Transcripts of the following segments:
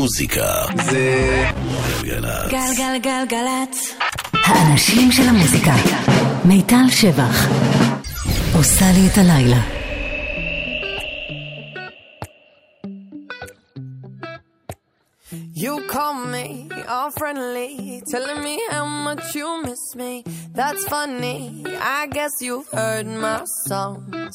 המוזיקה זה גלגלצ. גלגלגלגלצ. האנשים של המוזיקה. מיטל שבח. עושה לי את הלילה. You call me all friendly, telling me how much you miss me. That's funny, I guess you've heard my songs.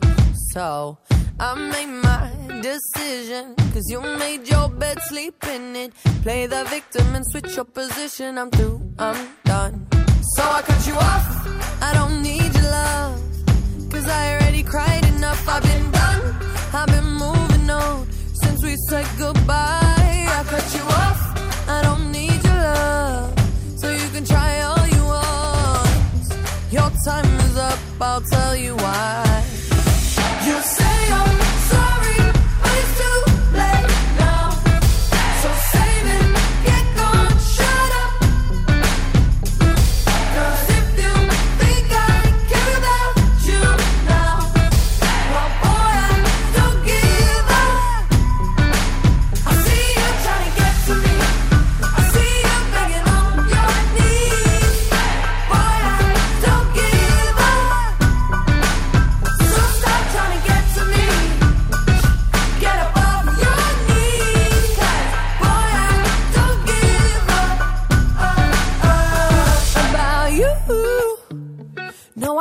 So I made my decision. Cause you made your bed, sleep in it. Play the victim and switch your position. I'm through, I'm done. So I cut you off. I don't need your love. Cause I already cried enough. I've been done. I've been moving on since we said goodbye. I cut you off. I don't need your love. So you can try all you want. Your time is up. I'll tell you why. You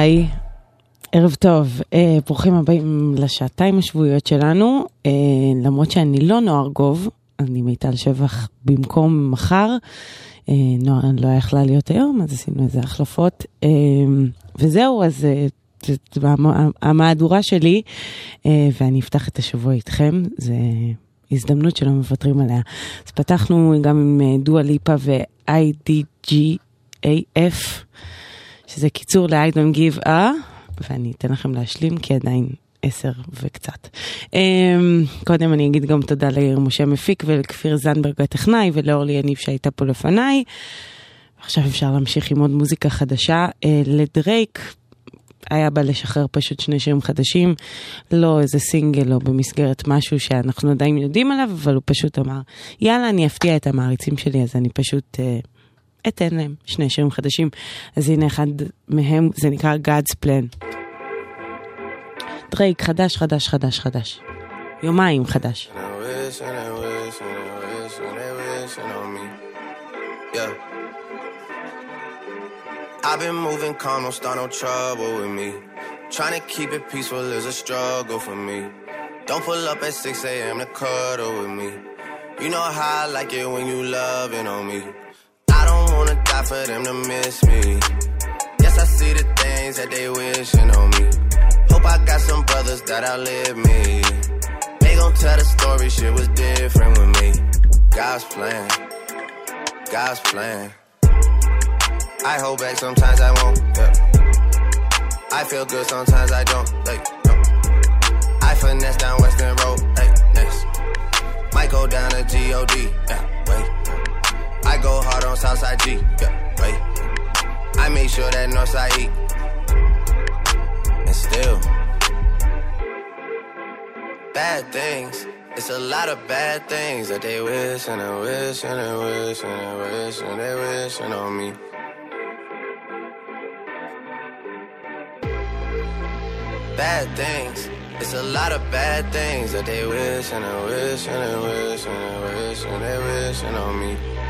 היי, ערב טוב, אה, ברוכים הבאים לשעתיים השבועיות שלנו, אה, למרות שאני לא נוער גוב, אני מיטל שבח במקום מחר, אה, נועה לא יכלה להיות היום, אז עשינו איזה החלפות, אה, וזהו, אז המ- המהדורה שלי, אה, ואני אפתח את השבוע איתכם, זה הזדמנות שלא מוותרים עליה. אז פתחנו גם עם אה, דואה ליפה ו-IDGAF. שזה קיצור ל-I don't give a, ואני אתן לכם להשלים כי עדיין עשר וקצת. Um, קודם אני אגיד גם תודה לעיר משה מפיק ולכפיר זנדברג הטכנאי ולאורלי יניב שהייתה פה לפניי. עכשיו אפשר להמשיך עם עוד מוזיקה חדשה. Uh, לדרייק היה בא לשחרר פשוט שני שירים חדשים, לא איזה סינגל או במסגרת משהו שאנחנו עדיין יודעים עליו, אבל הוא פשוט אמר, יאללה, אני אפתיע את המעריצים שלי, אז אני פשוט uh, אתן להם שני שירים חדשים. אז הנה אחד מהם, זה נקרא God's Plan. דרייק, חדש, חדש, חדש, חדש. יומיים חדש. I've been moving calm, don't start no trouble with me. Trying to keep it peaceful is a struggle for me. Don't pull up at 6 a.m. to cuddle with me. You know how I like it when you loving on me. Wanna die for them to miss me. Yes, I see the things that they wishing on me. Hope I got some brothers that outlive me. They gon' tell the story, shit was different with me. God's plan, God's plan. I hold back, sometimes I won't. Yeah. I feel good, sometimes I don't. Like, no. I finesse down Western Road. Hey, next. Might go down to God. Yeah, wait. Go hard on Southside G. Yeah, wait. I make sure that Northside eat. And still, bad things. It's a lot of bad things that they wish and they wish and they wish and they wish and they wishing on me. Bad things. It's a lot of bad things that they wish and they wish and they wish and they wish and they wishing on me.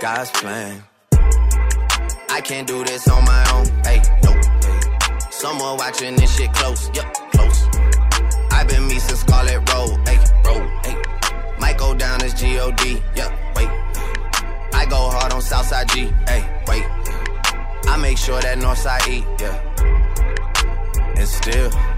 God's plan. I can't do this on my own. Hey, nope. Someone watching this shit close. Yep, close. I've been me since Scarlet Road. Hey, road. Hey. Might go down as G-O-D. Yup, wait. I go hard on Southside G. Hey, wait. I make sure that Northside eat. Yeah. And still.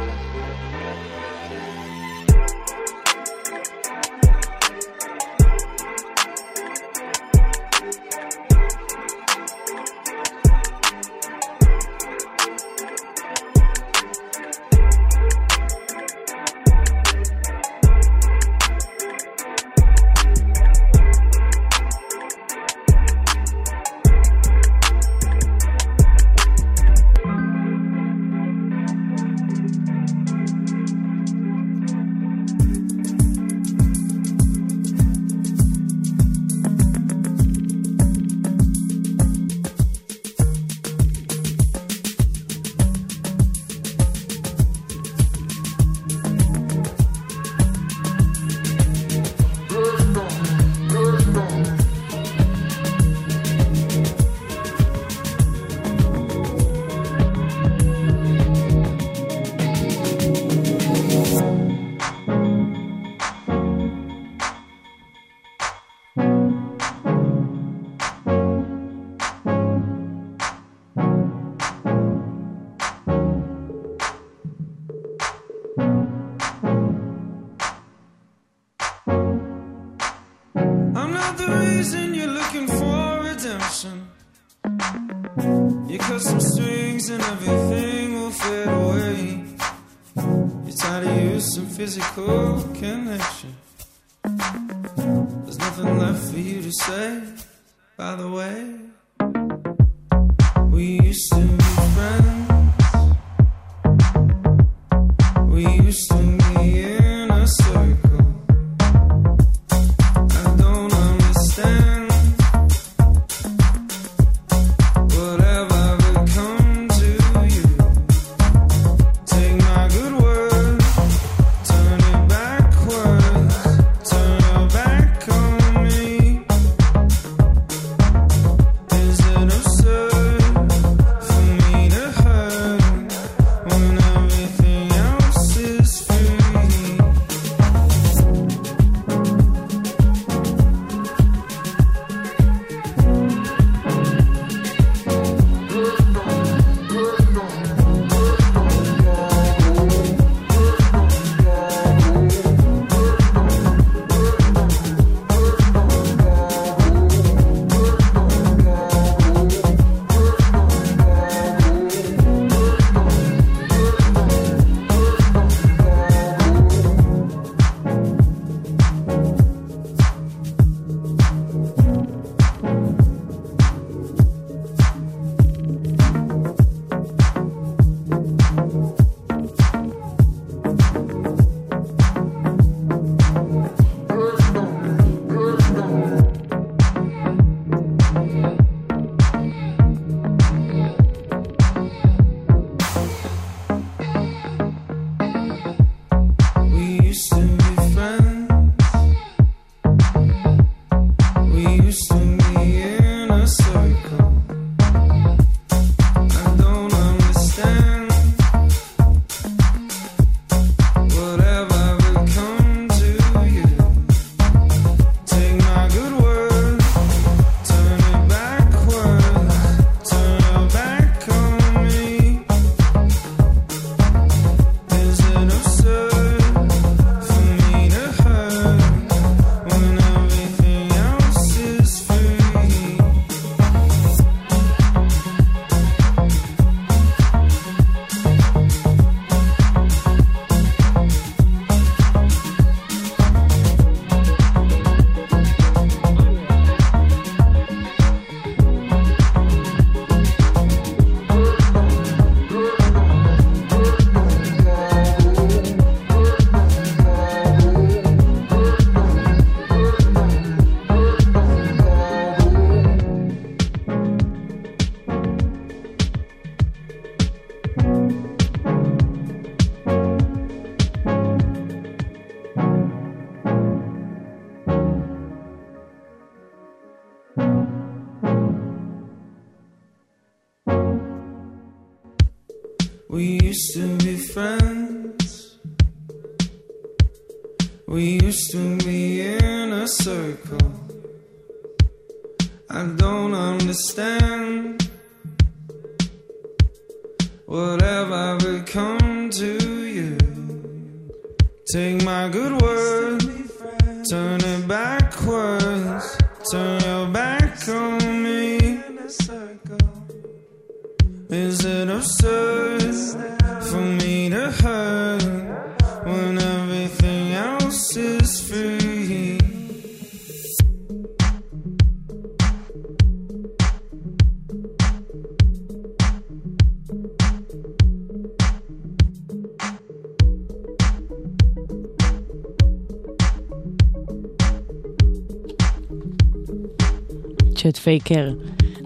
Faker,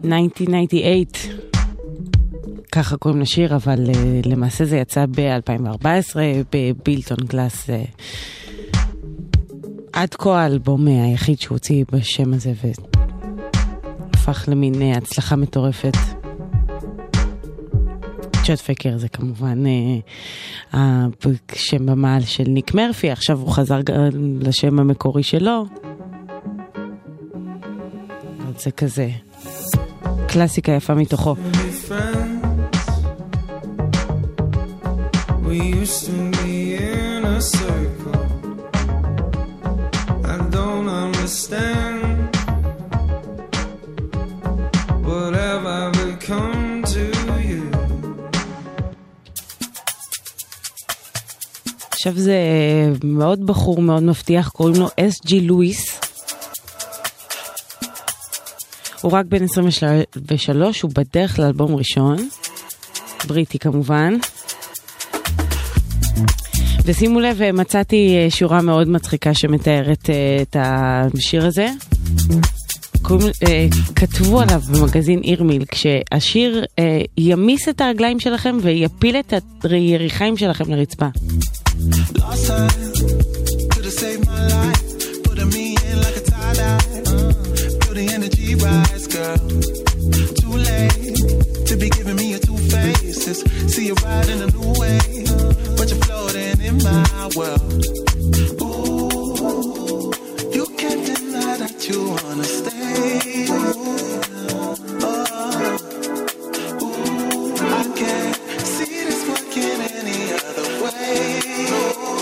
1998. ככה קוראים לשיר, אבל אה, למעשה זה יצא ב-2014 ב Built on Glass. אה, עד כה האלבום אה, היחיד שהוא הוציא בשם הזה והפך למין אה, הצלחה מטורפת. Chet Faker זה כמובן אה, השם במה של ניק מרפי, עכשיו הוא חזר לשם המקורי שלו. זה כזה קלאסיקה יפה מתוכו. be friends. We used to be in a circle. I don't understand. What have I become to you? עכשיו זה מאוד בחור מאוד מבטיח, קוראים לו אס.ג'י לואיס. הוא רק בן 23, הוא בדרך לאלבום ראשון, בריטי כמובן. ושימו לב, מצאתי אה, שורה מאוד מצחיקה שמתארת אה, את השיר הזה. אה, כתבו עליו במגזין אירמיל, כשהשיר אה, ימיס את הרגליים שלכם ויפיל את היריחיים שלכם לרצפה. Lost time, girl. Too late to be giving me a two faces. See you riding a new way, but you're floating in my world. Ooh, you can't deny that you wanna stay. Oh, ooh, I can't see this working any other way.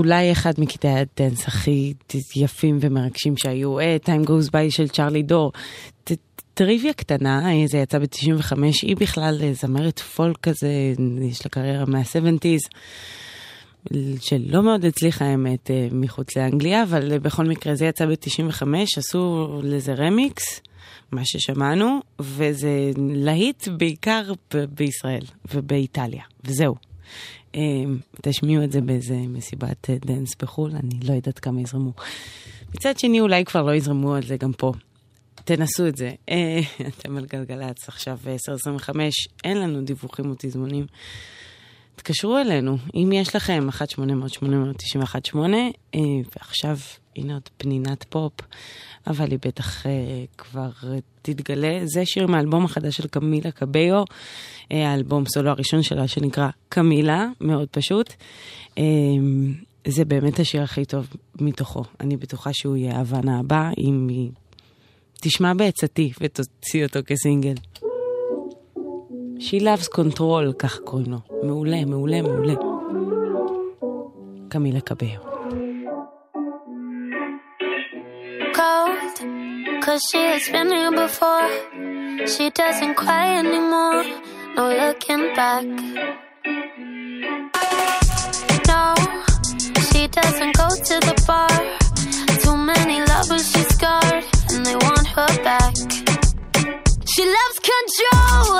אולי אחד מקטעי הדנס הכי יפים ומרגשים שהיו, אה, Time Goes By של צ'רלי דור. טריוויה קטנה, אה, זה יצא ב-95, היא בכלל אה, זמרת פולק כזה, יש לה קריירה מה-70's. שלא מאוד הצליחה האמת מחוץ לאנגליה, אבל בכל מקרה זה יצא ב-95, עשו לזה רמיקס, מה ששמענו, וזה להיט בעיקר ב- בישראל ובאיטליה, וזהו. אה, תשמיעו את זה באיזה מסיבת אה, dance בחו"ל, אני לא יודעת כמה יזרמו. מצד שני, אולי כבר לא יזרמו על זה גם פה. תנסו את זה. אה, אתם על גלגלצ, עכשיו 10:25, אין לנו דיווחים או תזמונים. תתקשרו אלינו, אם יש לכם, 1-800-891-8, אה, ועכשיו, הנה עוד פנינת פופ, אבל היא בטח אה, כבר אה, תתגלה. זה שיר מהאלבום החדש של קמילה קאבייו, האלבום סולו הראשון שלה שנקרא קמילה, מאוד פשוט. זה באמת השיר הכי טוב מתוכו. אני בטוחה שהוא יהיה הוואנה הבא, אם היא תשמע בעצתי ותוציא אותו כסינגל. She loves control, כך קוראים לו. מעולה, מעולה, מעולה. קמילה קביו. cold. Cause she has been here before. She doesn't cry anymore. No looking back. No, she doesn't go to the bar. Too many lovers she's scarred, and they want her back. She loves control.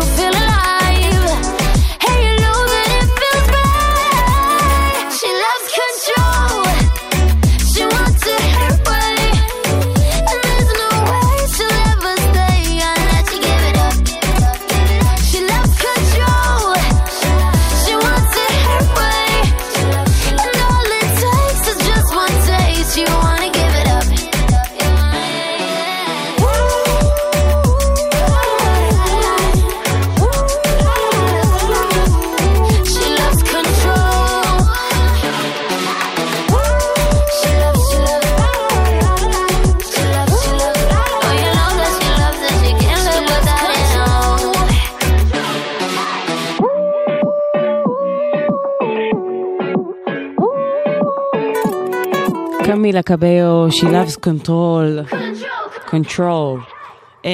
you feeling? קמילה קביו, She loves control. control. אה,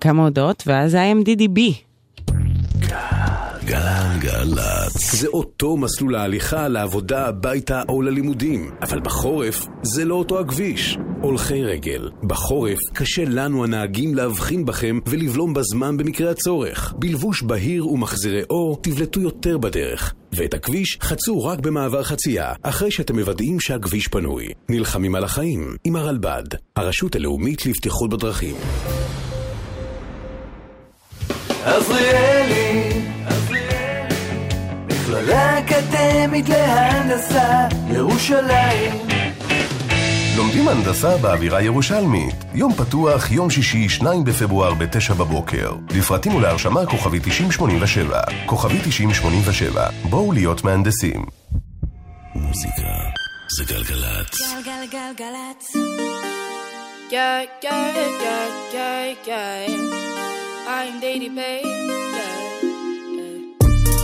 כמה הודעות, ואז ה-MDDB. גלגלצ. זה אותו מסלול ההליכה לעבודה, הביתה או ללימודים. אבל בחורף זה לא אותו הכביש. הולכי רגל. בחורף קשה לנו הנהגים להבחין בכם ולבלום בזמן במקרה הצורך. בלבוש בהיר ומחזירי אור תבלטו יותר בדרך. ואת הכביש חצו רק במעבר חצייה, אחרי שאתם מוודאים שהכביש פנוי. נלחמים על החיים עם הרלב"ד, הרשות הלאומית לבטיחות בדרכים. עזריאלי, מכללה אקדמית להנדסה, ירושלים. לומדים הנדסה באווירה ירושלמית. יום פתוח, יום שישי, 2 בפברואר ב-9 בבוקר. לפרטים ולהרשמה כוכבי 9087. כוכבי 9087. בואו להיות מהנדסים. מוזיקה זה גלגלצ. גלגלגלגלצ. Yeah, yeah, yeah, yeah, yeah. I'm Daddy Bay. Yeah, yeah.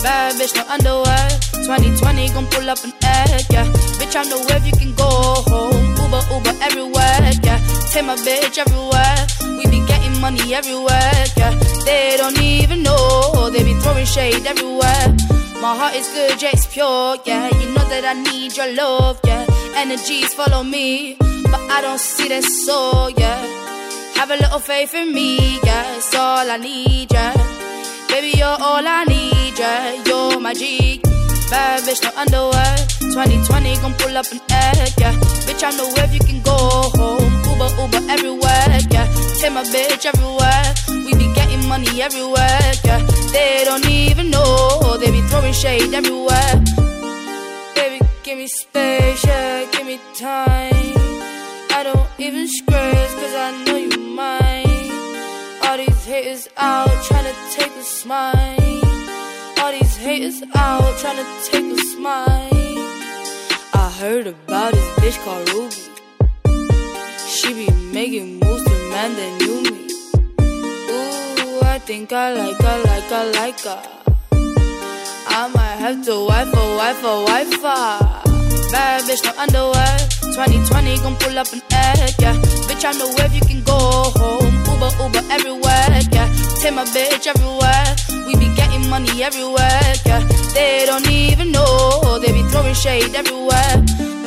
Bad bitch, no underwear. 2020 gon' pull up an egg, yeah. Bitch, I know where you can go home. Uber, Uber everywhere, yeah. Take my bitch everywhere. We be getting money everywhere, yeah. They don't even know. They be throwing shade everywhere. My heart is good, yeah, it's pure, yeah. You know that I need your love, yeah. Energies follow me, but I don't see that soul, yeah. Have a little faith in me, yeah. It's all I need, yeah. Baby, you're all I need, yeah. You're my G. Bad bitch, no underwear. 2020 gon' pull up an egg, yeah. Bitch, I know if you can go home. Uber, Uber everywhere, yeah. Take my bitch everywhere. We be getting money everywhere, yeah. They don't even know. They be throwing shade everywhere. Baby, give me space, yeah. Give me time. I don't even scratch, cause I know you mine. All these haters out trying to take a smile. All these haters out trying to take a smile. I heard about this bitch called Ruby. She be making moves to man that knew me. Ooh, I think I like her, like her, like her. I might have to wife a wife a wife her. Bad bitch, no underwear. 2020 gon' pull up an egg, yeah. Bitch, I know if you can go home. Uber, Uber everywhere, yeah. Take my bitch everywhere. We be getting money everywhere, yeah. They don't even know. They be throwing shade everywhere.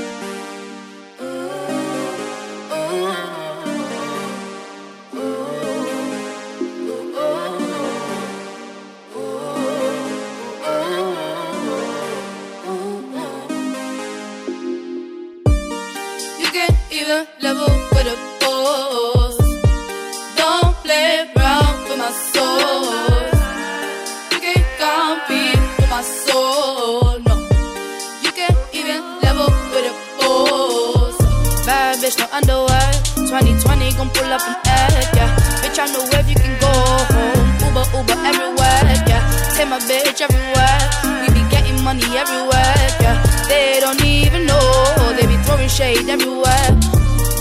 Shade everywhere.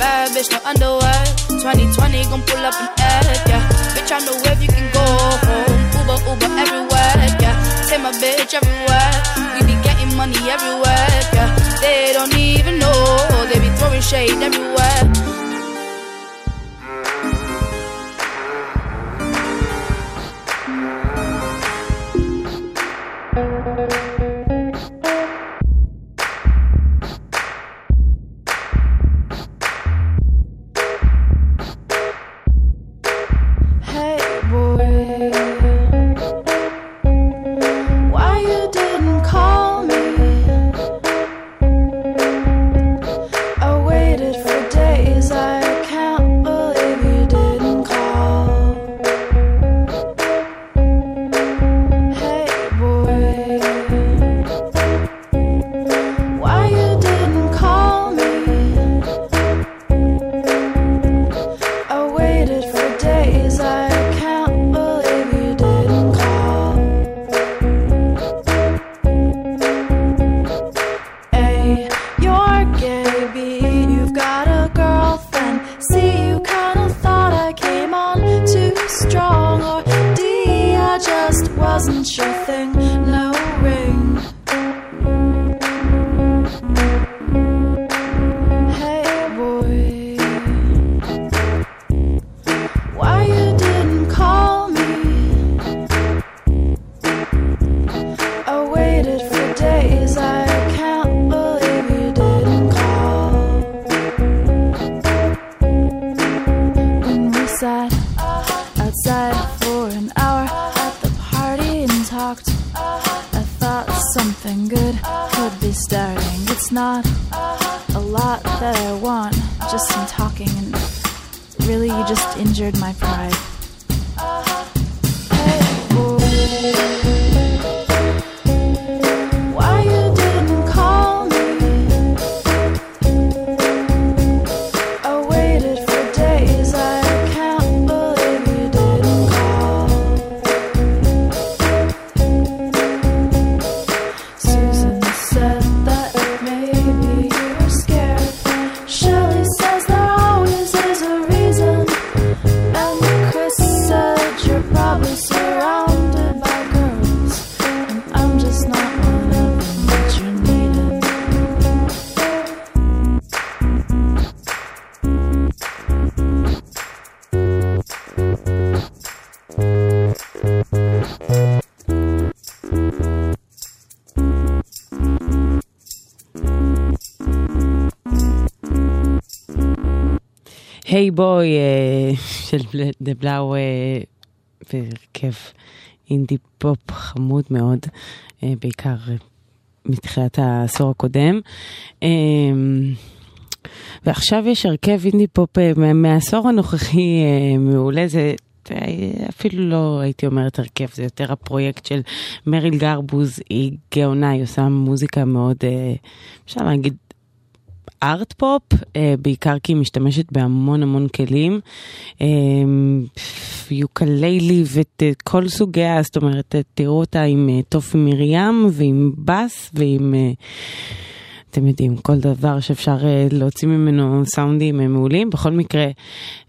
Bad bitch, no underwear. 2020 gon' pull up an egg, yeah. Bitch, I know if you can go home. Uber, Uber everywhere, yeah. Take my bitch everywhere. We be getting money everywhere, yeah. They don't even know. They be throwing shade everywhere. Hey Boy אה, של The Blow אה, בהרכב אינדי פופ חמוד מאוד, אה, בעיקר מתחילת העשור הקודם. אה, ועכשיו יש הרכב אינדי פופ מה- מהעשור הנוכחי אה, מעולה, זה אה, אפילו לא הייתי אומרת הרכב, זה יותר הפרויקט של מריל גרבוס, היא גאונה, היא עושה מוזיקה מאוד, אה, אפשר להגיד, ארט פופ, אה, בעיקר כי היא משתמשת בהמון המון כלים, אה, יוקללי וכל סוגיה, זאת אומרת, אה, תראו אותה עם אה, טופי מרים ועם בס ועם... אה, אתם יודעים, כל דבר שאפשר אה, להוציא ממנו סאונדים אה, מעולים. בכל מקרה,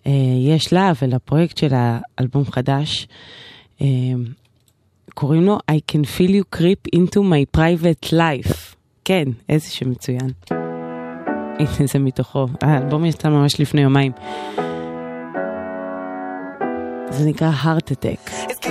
אה, יש לה ולפרויקט שלה אלבום חדש, אה, קוראים לו I can feel you creep into my private life. כן, איזה שמצוין. הנה זה מתוכו. האלבום יצא ממש לפני יומיים. זה נקרא heart attack. It's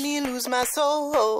me lose my soul.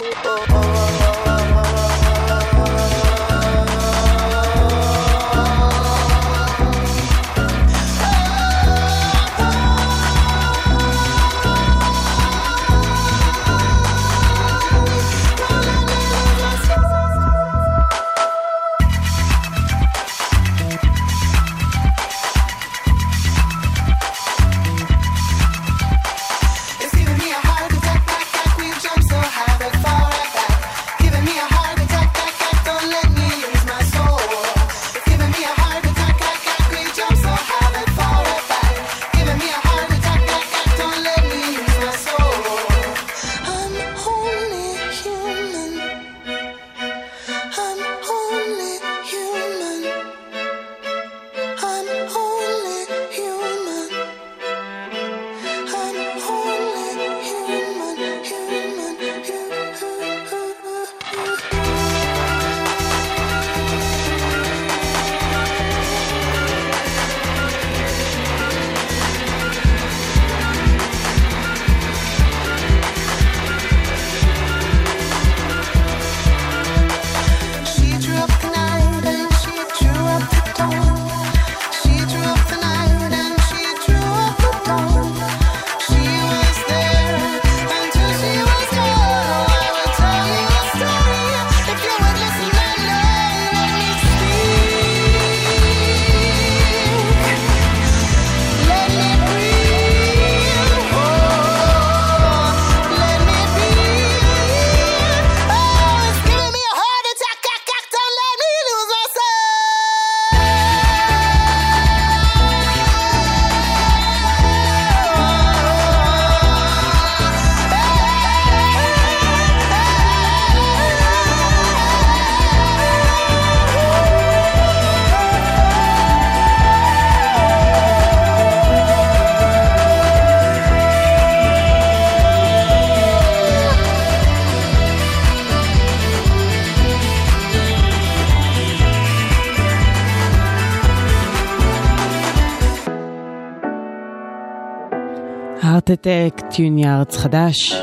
Heart Attack, Tune-Yards חדש.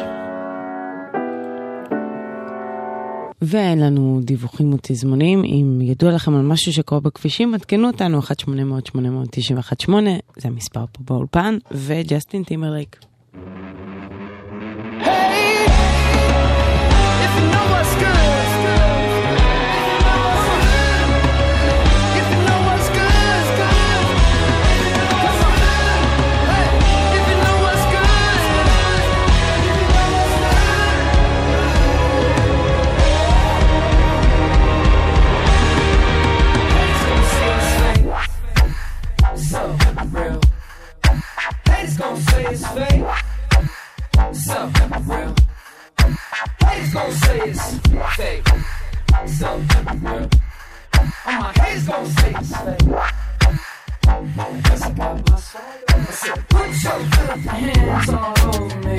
ואין לנו דיווחים ותזמונים. אם ידוע לכם על משהו שקורה בכבישים, עדכנו אותנו 1-800-891-8, זה המספר פה באולפן, וג'סטין טימברלייק. so real. Haters gon' say it's fake. So real. All my haters gon' say it's fake. That's about my soul. I said, put your filthy hands all over me.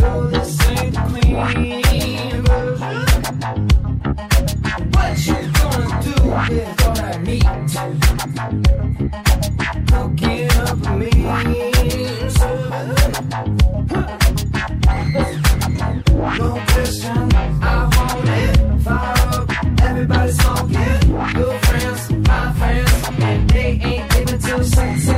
No, this ain't clean version. What you gonna do with all that meat? Cooking up me. Everybody's smoking. good friends, my friends, they ain't giving two cents.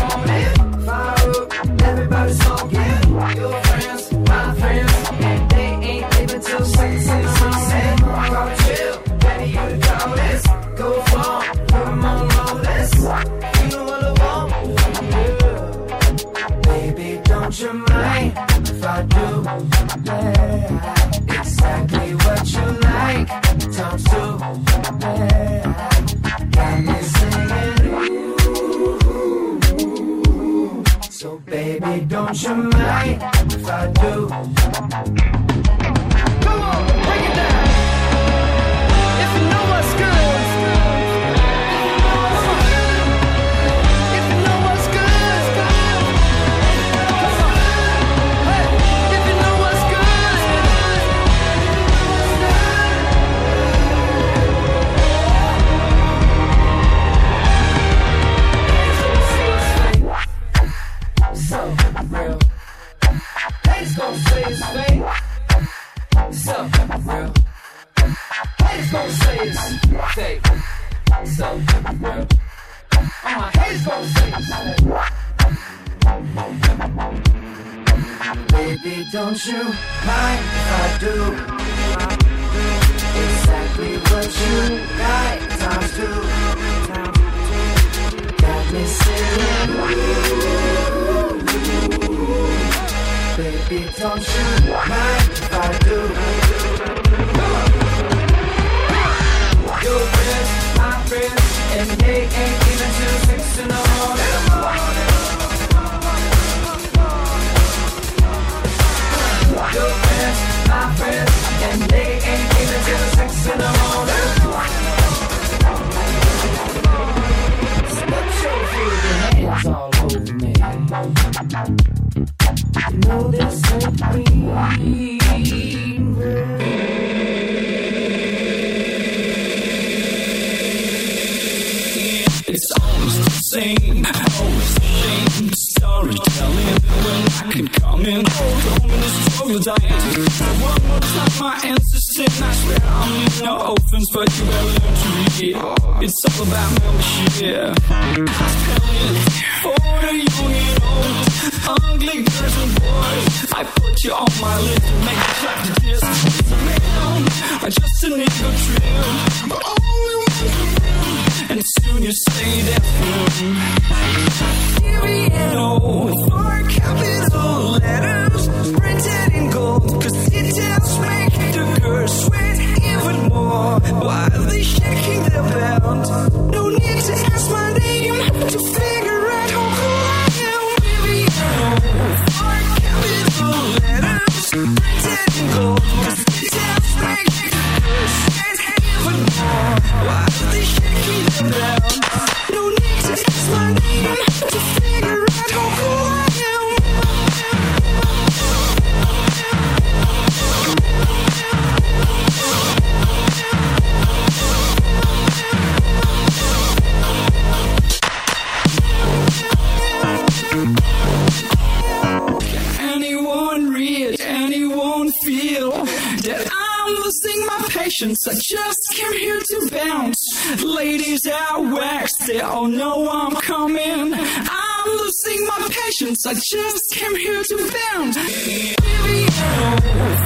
patience. I just came here to bounce. Ladies out west, they all know I'm coming. I'm losing my patience. I just came here to bounce. Baby,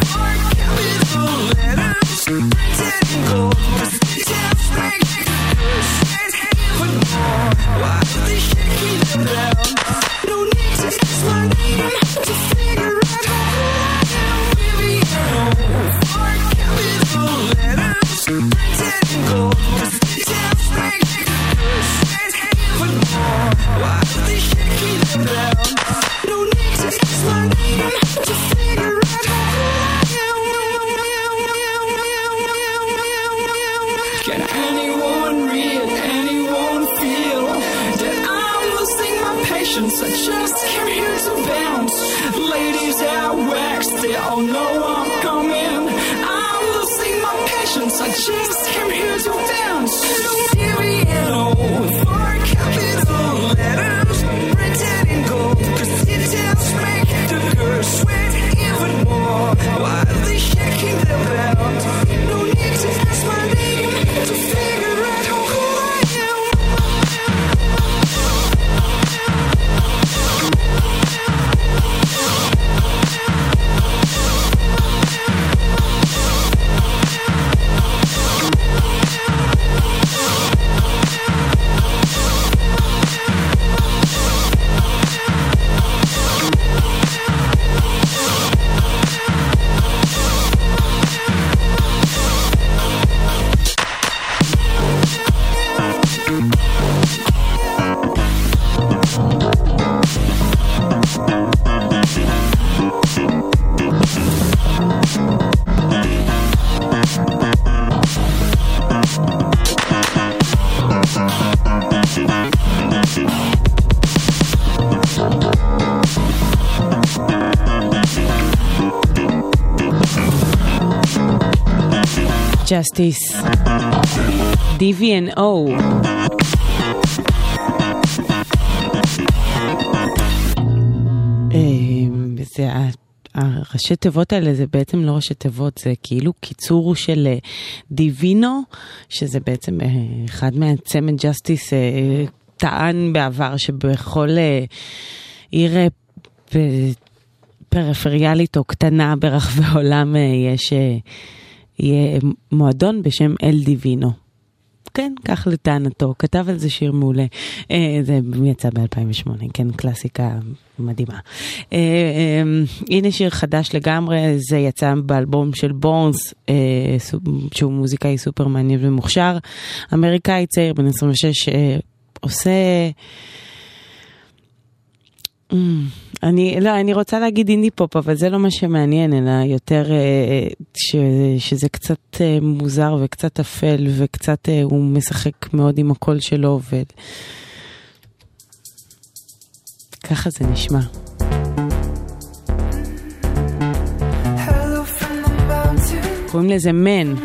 for capital letters, printed in gold. Justice. DVNO. אה, זה הראשי תיבות האלה זה בעצם לא ראשי תיבות, זה כאילו קיצור של אה, דיווינו, שזה בעצם אה, אחד מהצמד ג'סטיס אה, טען בעבר שבכל עיר פריפריאלית או קטנה ברחבי העולם יש יהיה מועדון בשם אל דיווינו. כן, כך לטענתו, כתב על זה שיר מעולה. אה, זה יצא ב-2008, כן, קלאסיקה מדהימה. אה, אה, הנה שיר חדש לגמרי, זה יצא באלבום של בורנס, אה, שהוא מוזיקאי סופר מעניין ומוכשר. אמריקאי צעיר בן 26, אה, עושה... Mm, אני, לא, אני רוצה להגיד אינדי פופ, אבל זה לא מה שמעניין, אלא יותר אה, ש, שזה קצת אה, מוזר וקצת אפל, וקצת אה, הוא משחק מאוד עם הקול שלו, וככה זה נשמע. קוראים לזה מן,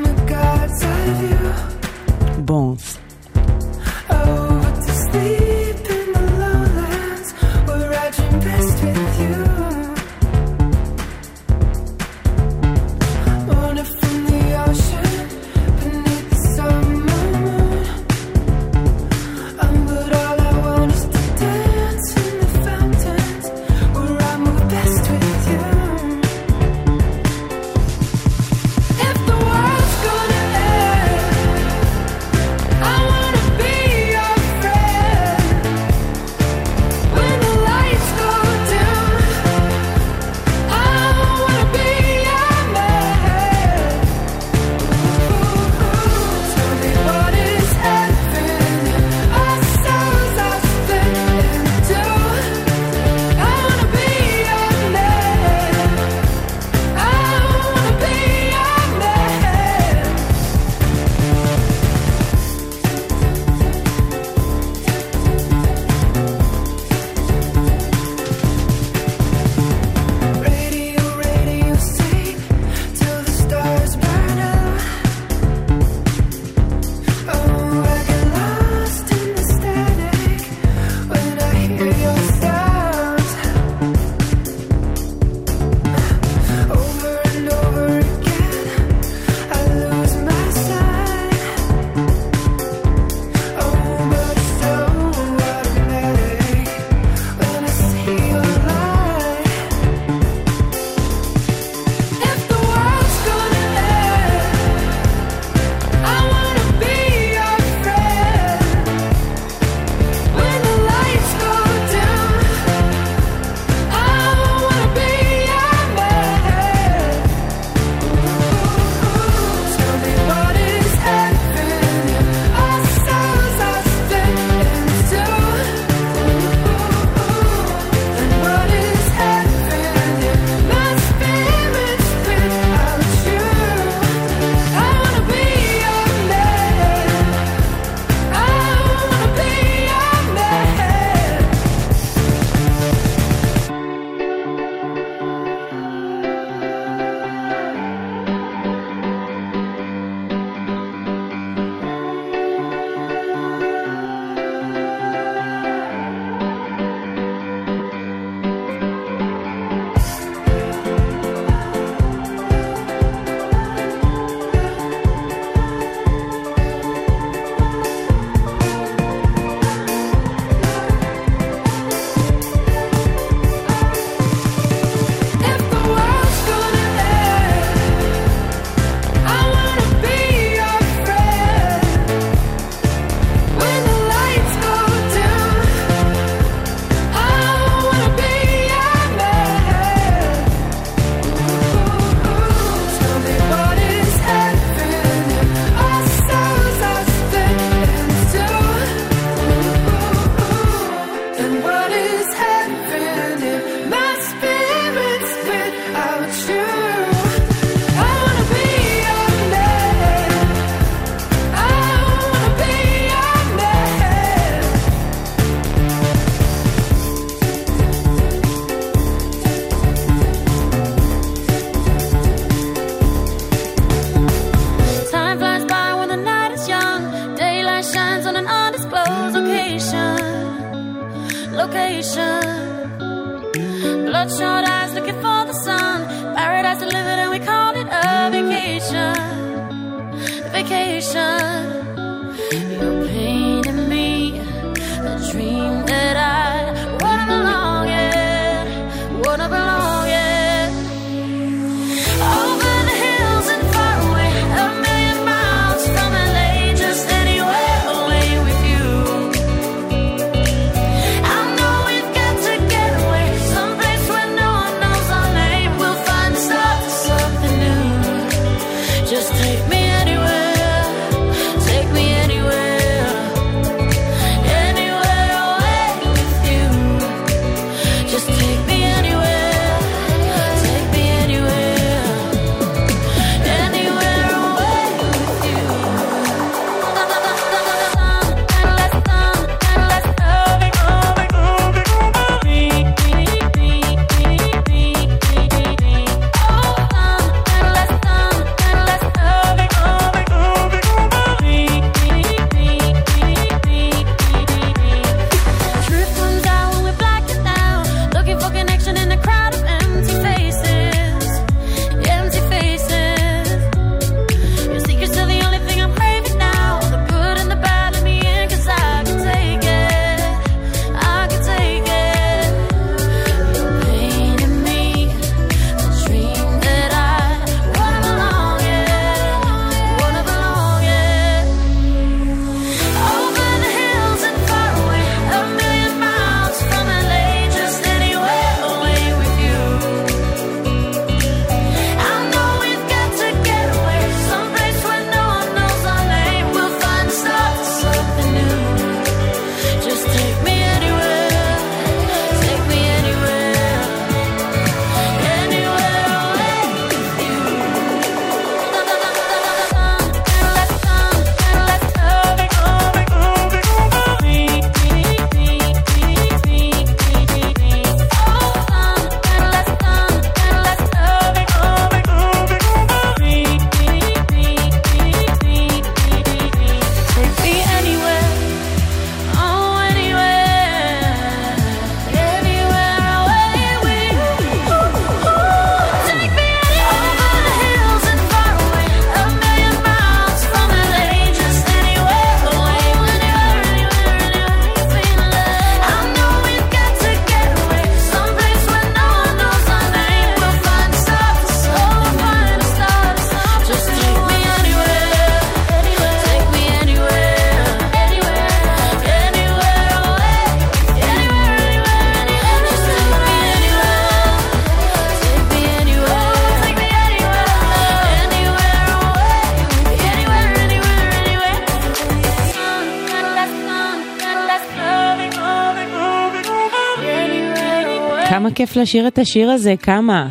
כיף לשיר את השיר הזה, כמה.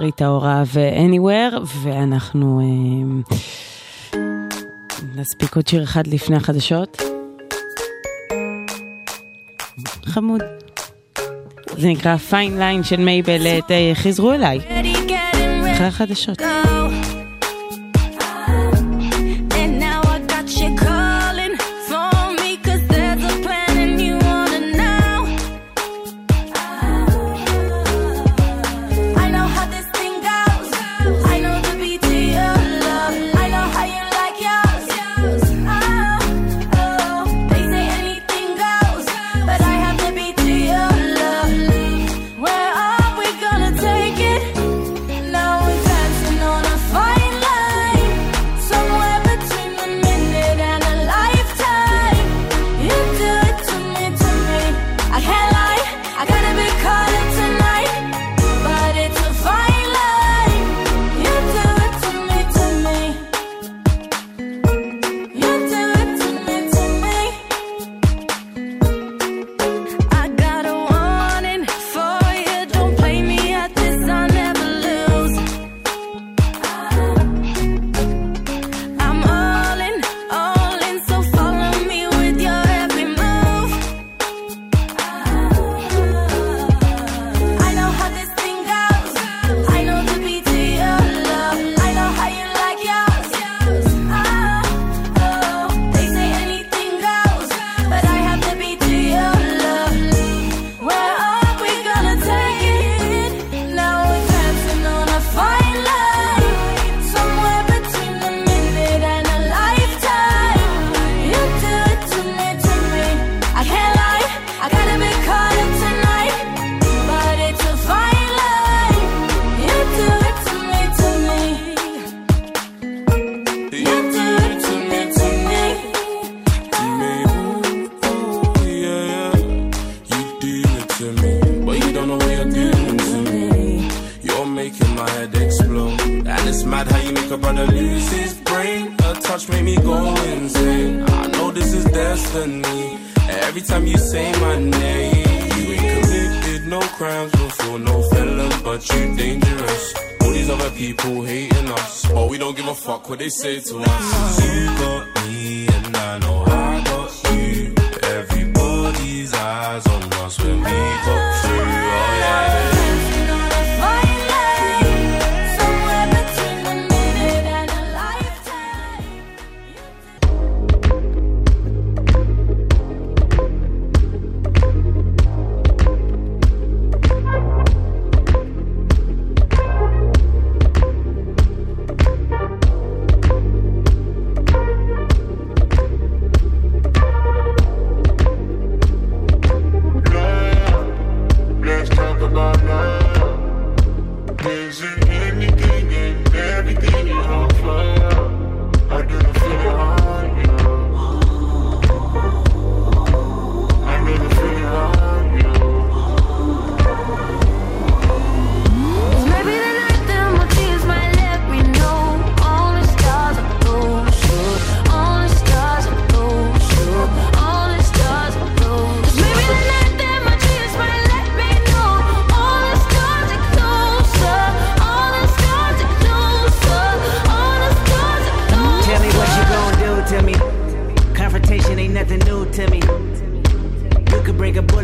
ריטה אורה ו-Anywhere, ואנחנו אה, נספיק עוד שיר אחד לפני החדשות. חמוד. זה נקרא פיין ליין של מייבל, אה, אה, חזרו אליי. אחרי החדשות. Go. Is it anything and everything you offer?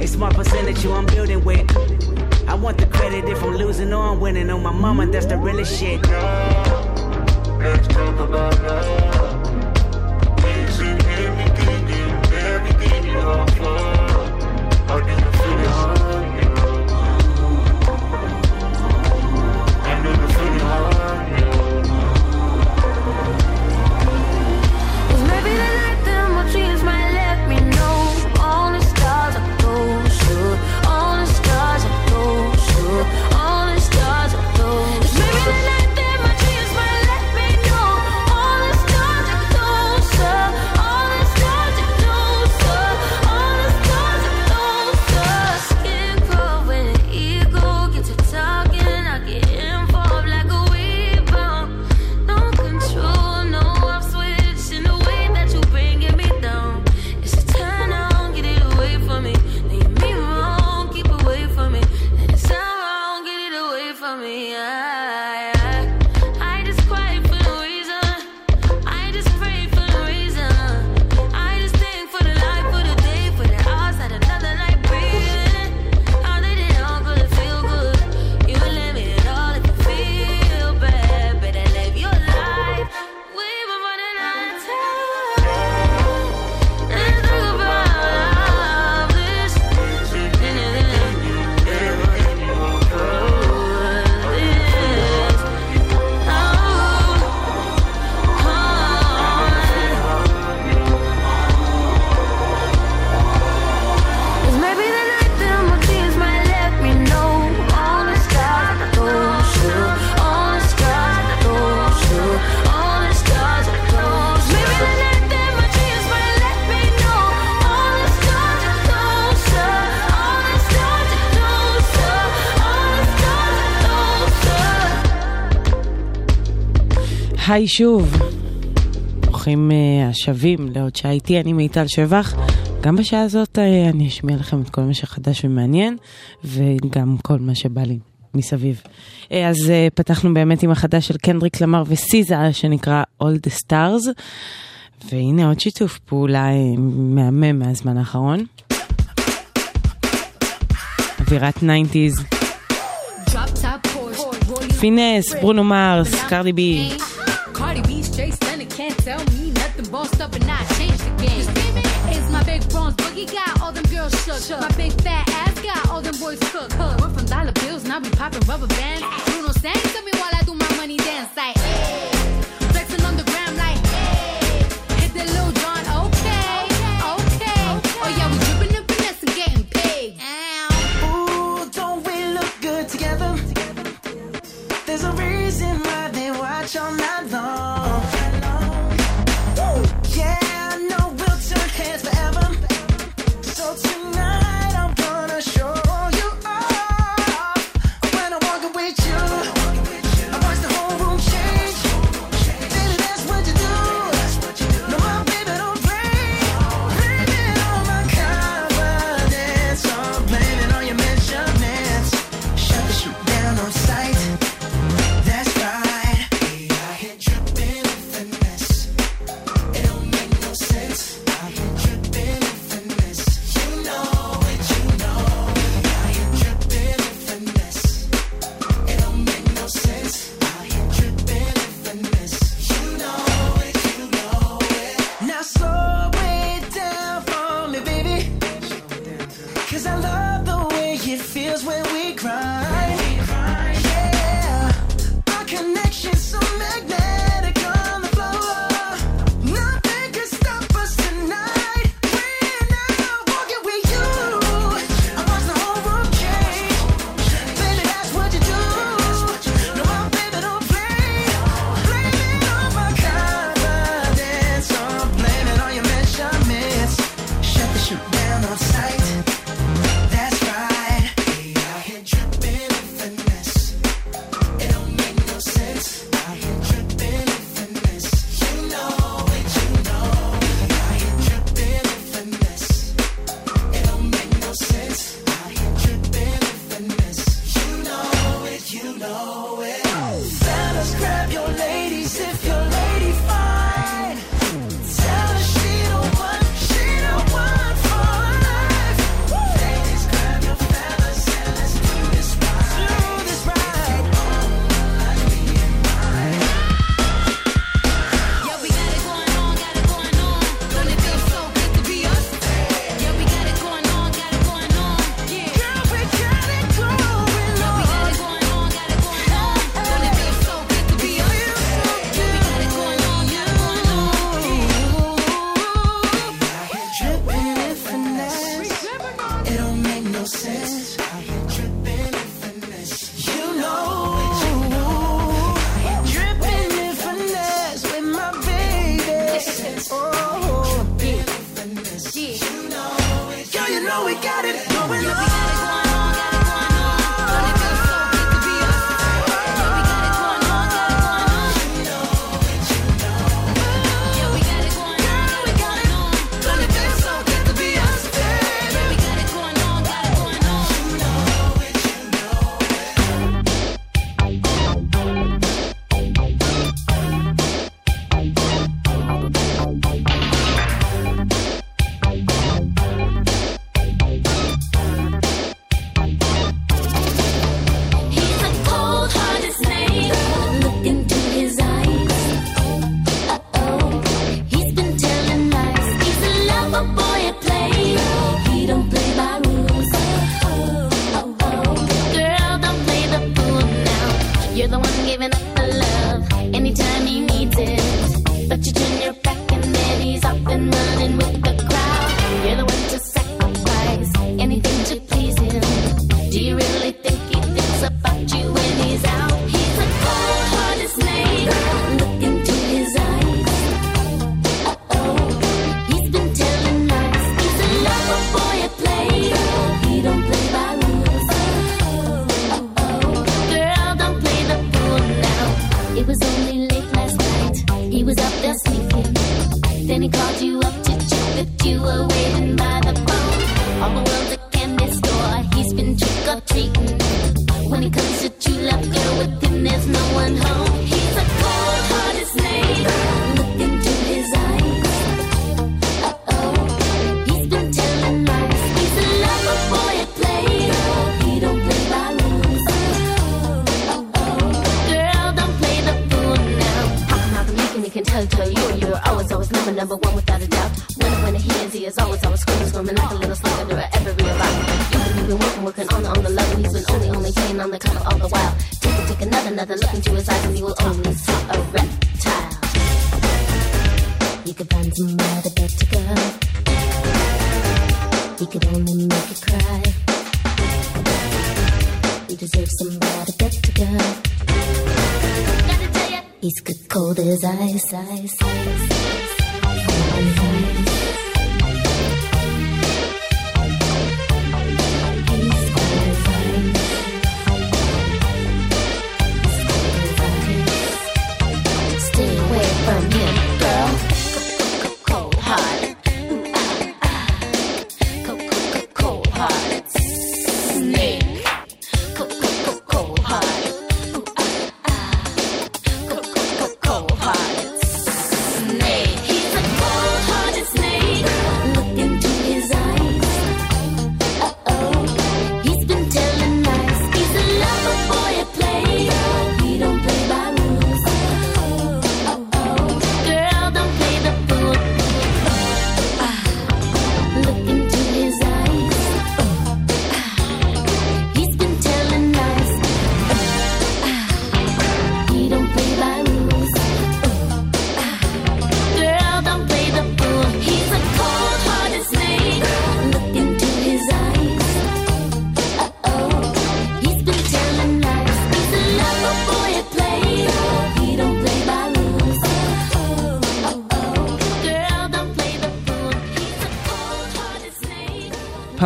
A smart percentage I'm building with. I want the credit if I'm losing or I'm winning. On my mama, that's the realest shit. Let's talk about love. היי שוב, ברוכים אה, השבים לעוד שעה איתי, אני מיטל שבח. גם בשעה הזאת אה, אני אשמיע לכם את כל מה שחדש ומעניין, וגם כל מה שבא לי מסביב. אה, אז אה, פתחנו באמת עם החדש של קנדריק למר וסיזה, שנקרא All the Stars, והנה עוד שיתוף פעולה אה, מהמם מהזמן האחרון. אווירת 90's, Drop top Porsche, rollie פינס, ברונו מרס, קרדי בי. Nothing. Up and I changed the game. It's my big bronze boogie got all them girls shook. My big fat ass got all them boys cooked. We're from dollar bills, now we popping rubber bands. Bruno sang to me while I do my money dance. Like, flexing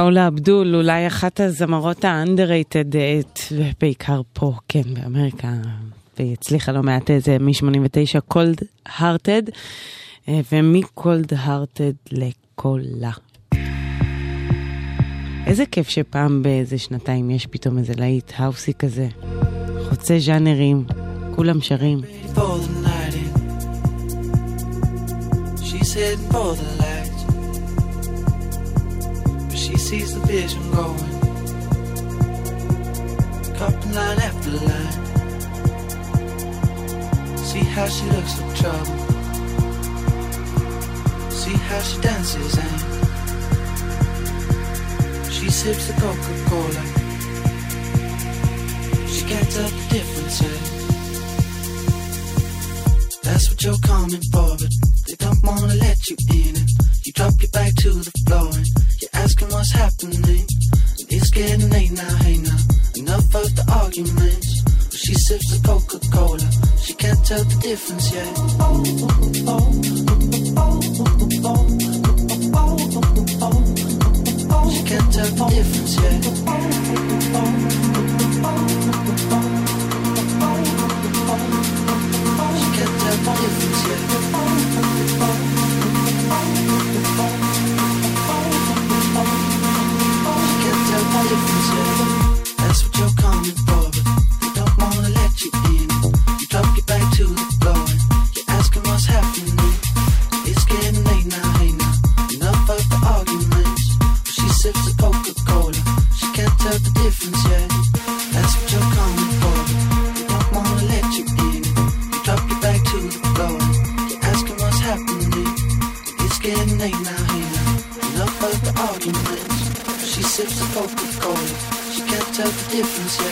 פאולה אבדול, אולי אחת הזמרות האנדררייטד, אה, בעיקר פה, כן, באמריקה, והיא הצליחה לא מעט איזה מ-89, קולד הארטד, ומקולד הארטד לקולה. איזה כיף שפעם באיזה שנתיים יש פתאום איזה להיט האוסי כזה, חוצה ז'אנרים, כולם שרים. She's heading for the light. but she sees the vision growing. Cupping line after line. See how she looks for trouble. See how she dances and she sips the Coca Cola. She can't tell the difference. Eh? That's what you're coming for, but they don't wanna let you in. It. You drop your back to the floor and asking what's happening. It's getting late now, hey now. Enough of the arguments. She sips the Coca Cola. She can't tell the difference yet. She can't tell the difference yet. difference, yeah.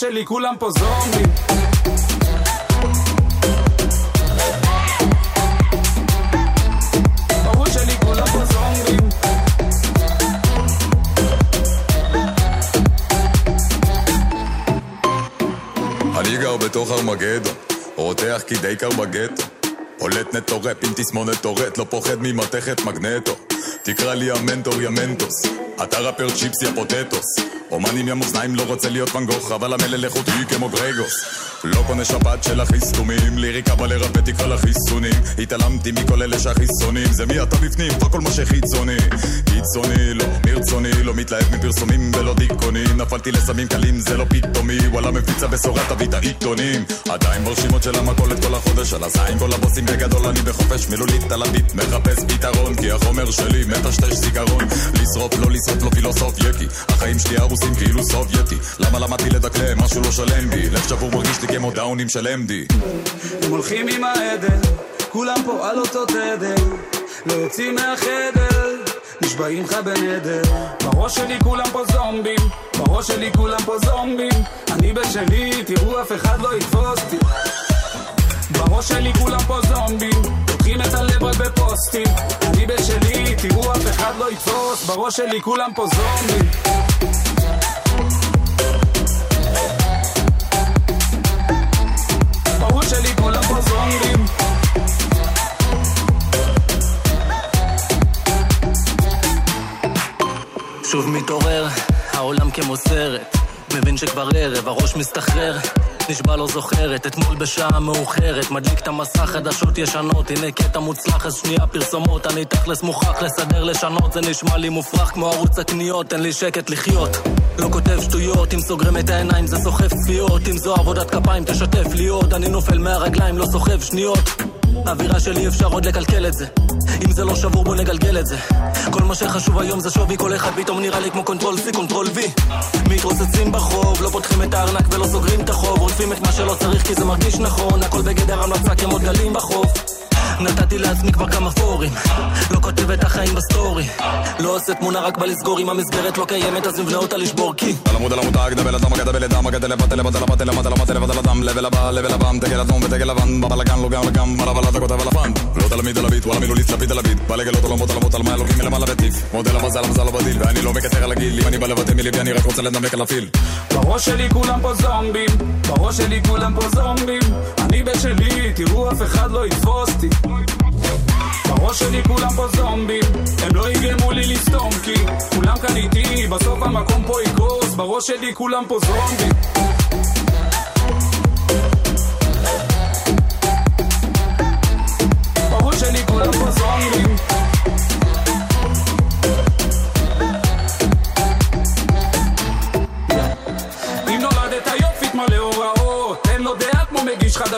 שלי כולם פה זומבים. בתוך ארמגדון, רותח כי די קר בגטו. פולט נטו ראפ עם תסמונת טורט, לא פוחד ממתכת מגנטו. תקרא לי המנטור יא מנטוס, אתה ראפר צ'יפס יא פוטטוס. אומן עם ים אוזניים לא רוצה להיות ואן גוך, אבל המלל איכותי כמו גרגוס. לא קונה שבת של החיסטומים, ליריקה בא לרפא תקרא לה חיסונים. התעלמתי מכל אלה שהחיסונים, זה מי אתה בפנים, פה כל מה שחיצוני. קיצוני, לא מרצוני, לא מתלהב מפרסומים ולא דיכאונים. נפלתי לסמים קלים, זה לא פתאומי, וואלה מפיצה בשורה תביא את העיתונים. עדיין ברשימות של המכולת כל החודש, על הזין כל הבוסים בגדול אני בחופש מילולית על הביט, מחפש פתרון, כי החומר שלי מטשטש זיכרון. לשרוף, לא לשרוף, לא פילוסוף יקי. החיים שלי הרוסים כאילו סובייטי. למה למדתי לדקלם, משהו לא שלם בי. לב שבור מרגיש לי כמו דאונים של MD. הם הולכים עם העדר, כולם פה על אותו תדר, לא יוצאים מהחדר, נשבעים לך בנדר. בראש שלי כולם פה זומבים, בראש שלי כולם פה זומבים, אני בשלי, תראו אף אחד לא יתפוס אותי. בראש שלי כולם פה זומבים, פותחים את הלב רק בפוסטים, אני בשלי, תראו אף אחד לא יתפוס, בראש שלי כולם פה זומבים. בראש שלי כולם פה זומבים. שוב מתעורר, העולם כמו סרט מבין שכבר ערב, הראש מסתחרר. נשבע לא זוכרת, אתמול בשעה מאוחרת. מדליק את המסך, חדשות ישנות. הנה קטע מוצלח, אז שנייה פרסומות. אני תכלס מוכרח לסדר, לשנות. זה נשמע לי מופרך כמו ערוץ הקניות, תן לי שקט לחיות. לא כותב שטויות, אם סוגרים את העיניים זה סוחף צפיות. אם זו עבודת כפיים תשתף לי עוד. אני נופל מהרגליים, לא סוחב שניות האווירה שלי אפשר עוד לקלקל את זה. אם זה לא שבור בוא נגלגל את זה. כל מה שחשוב היום זה שווי כל אחד פתאום נראה לי כמו control C, control V. מתרוצצים ברחוב, לא פותחים את הארנק ולא סוגרים את החוב. עוטפים את מה שלא צריך כי זה מרגיש נכון. הכל בגדר המלצה כמו דגלים בחוף נתתי לעצמי כבר כמה פורים לא כותב את החיים בסטורי לא עושה תמונה רק בלסגור אם המסגרת לא קיימת אז נבנה אותה לשבור כי על עמוד על המותג, דבל אדם, מגדל אדם, מגדל לבטל, לבטל, לבטל, למטה, למטה, לבטל אדם, לבל הבא, לבל הבא, דגל אדום ודגל לבן, בבלאגן, לא גם וגם, על אבל אתה כותב על הפאן. לא תלמיד על הביט, וואלה מילולית, לפיד על הביט, בא לגלות עולמות, עולמות, על מה אלוקים מלמעלה בטיף. מודל המזל, המזל לא בדיל, ואני לא מקטר על הגיל, אם אני בא לבטא מליבי, אני רק רוצה לנמק על הפיל. בראש שלי כולם פה זומבים, בראש שלי כולם פה זומבים, אני בשלי, תראו אף אחד לא יתפוס אותי. בראש שלי כולם פה זומבים, הם לא יגרמו לי לסתום כי כולם כאן איתי, בסוף המקום פה יקרוס, בראש שלי כולם פה זומבים.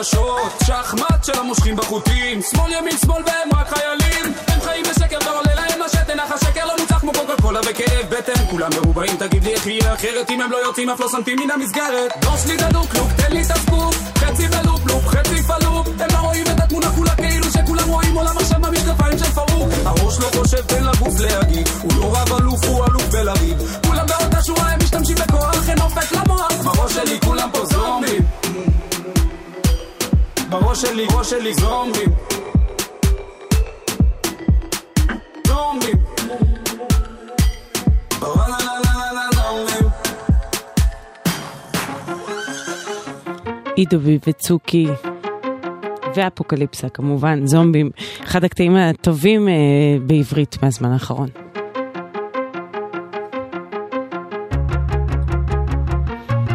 חדשות שחמט של המושכים בחוטים שמאל ימין שמאל והם רק חיילים. הם חיים בשקר ועולה להם השתן אך השקר לא ניצח כמו קוקה קולה וכאב בטן. כולם מרובעים תגיד לי איך יהיה אחרת אם הם לא יוצאים אף לא סנטים מן המסגרת. דוס לי דלוק לוק תן לי את הסקופ חצי בלופ לופ חצי פלופ. הם לא רואים את התמונה כולה כאילו שכולם רואים עולם עכשיו מהמשקפיים של פרוק. הראש לא חושב תן לגוף להגיב הוא לא רב אלוף הוא אלוף בלריב כולם באותה שורה הם משתמשים בכוח אין אופק למוח. בראש שלי כולם פה זומבים בראש שלי, ראש שלי זומבים. זומבים. אידובי וצוקי ואפוקליפסה כמובן, זומבים, אחד הקטעים הטובים אה, בעברית מהזמן האחרון.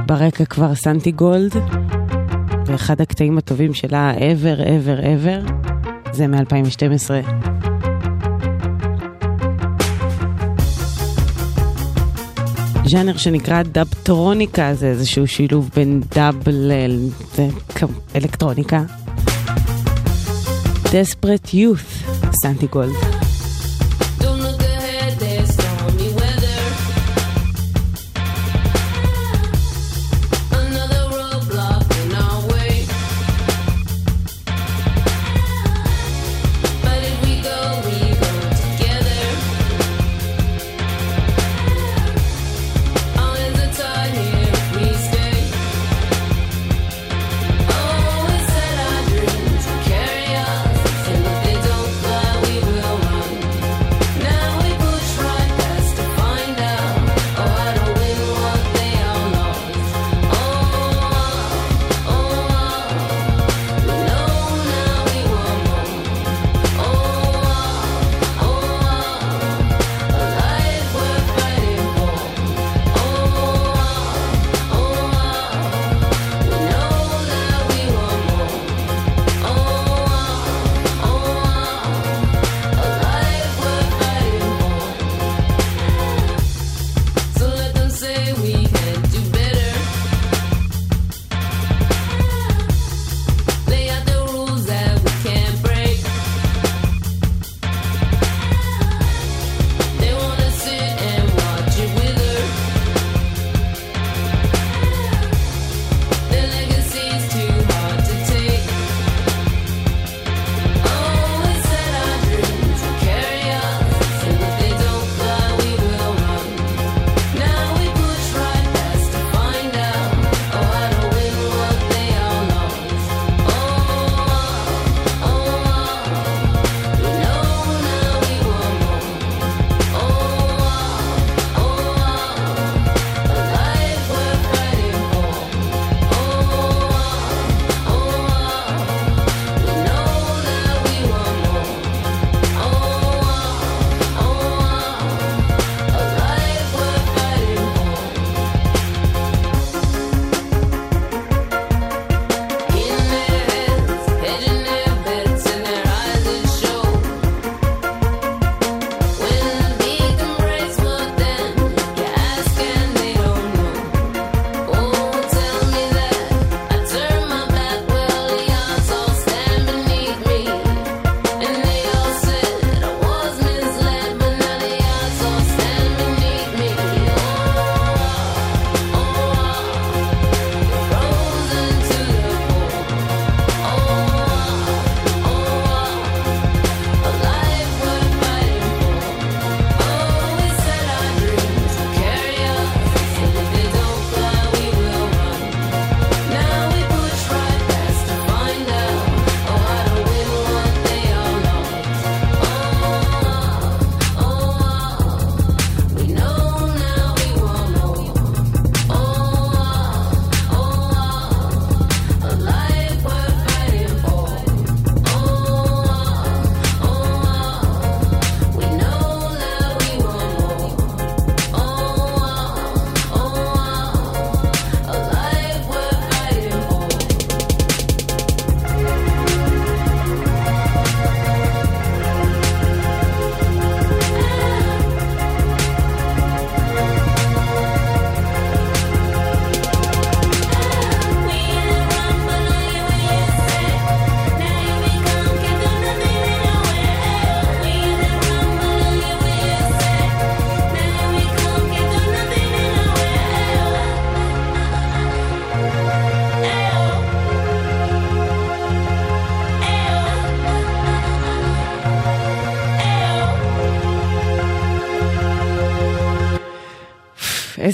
ברקע כבר סנטי גולד, ואחד הקטעים הטובים שלה, ever, ever, ever, זה מ-2012. ז'אנר שנקרא דאבטרוניקה, זה איזשהו שילוב בין דאב לאלקטרוניקה. Desperate Youth, סנטי גולד.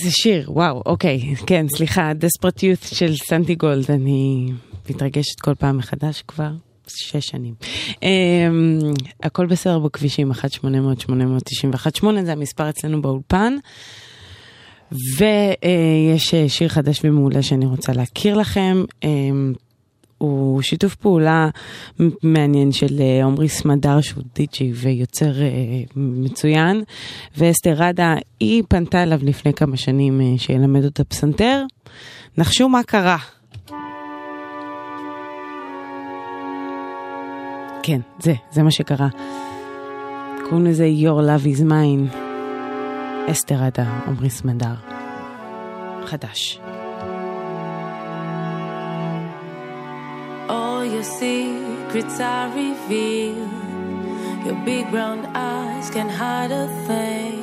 איזה שיר, וואו, אוקיי, כן, סליחה, Desperate Youth של סנטי גולד, אני מתרגשת כל פעם מחדש כבר. שש שנים. Um, הכל בסדר בכבישים, 1-800-891-8 זה המספר אצלנו באולפן. ויש uh, שיר חדש ומעולה שאני רוצה להכיר לכם. Um, הוא שיתוף פעולה מעניין של אה, עמרי סמדר שהוא די.ג'י ויוצר אה, מצוין ואסתר ראדה היא פנתה אליו לפני כמה שנים אה, שילמד אותה פסנתר. נחשו מה קרה. כן, זה, זה מה שקרה. קוראים לזה Your Love is Mine. אסתר ראדה, עמרי סמדר. חדש. Your secrets are revealed. Your big brown eyes can hide a thing.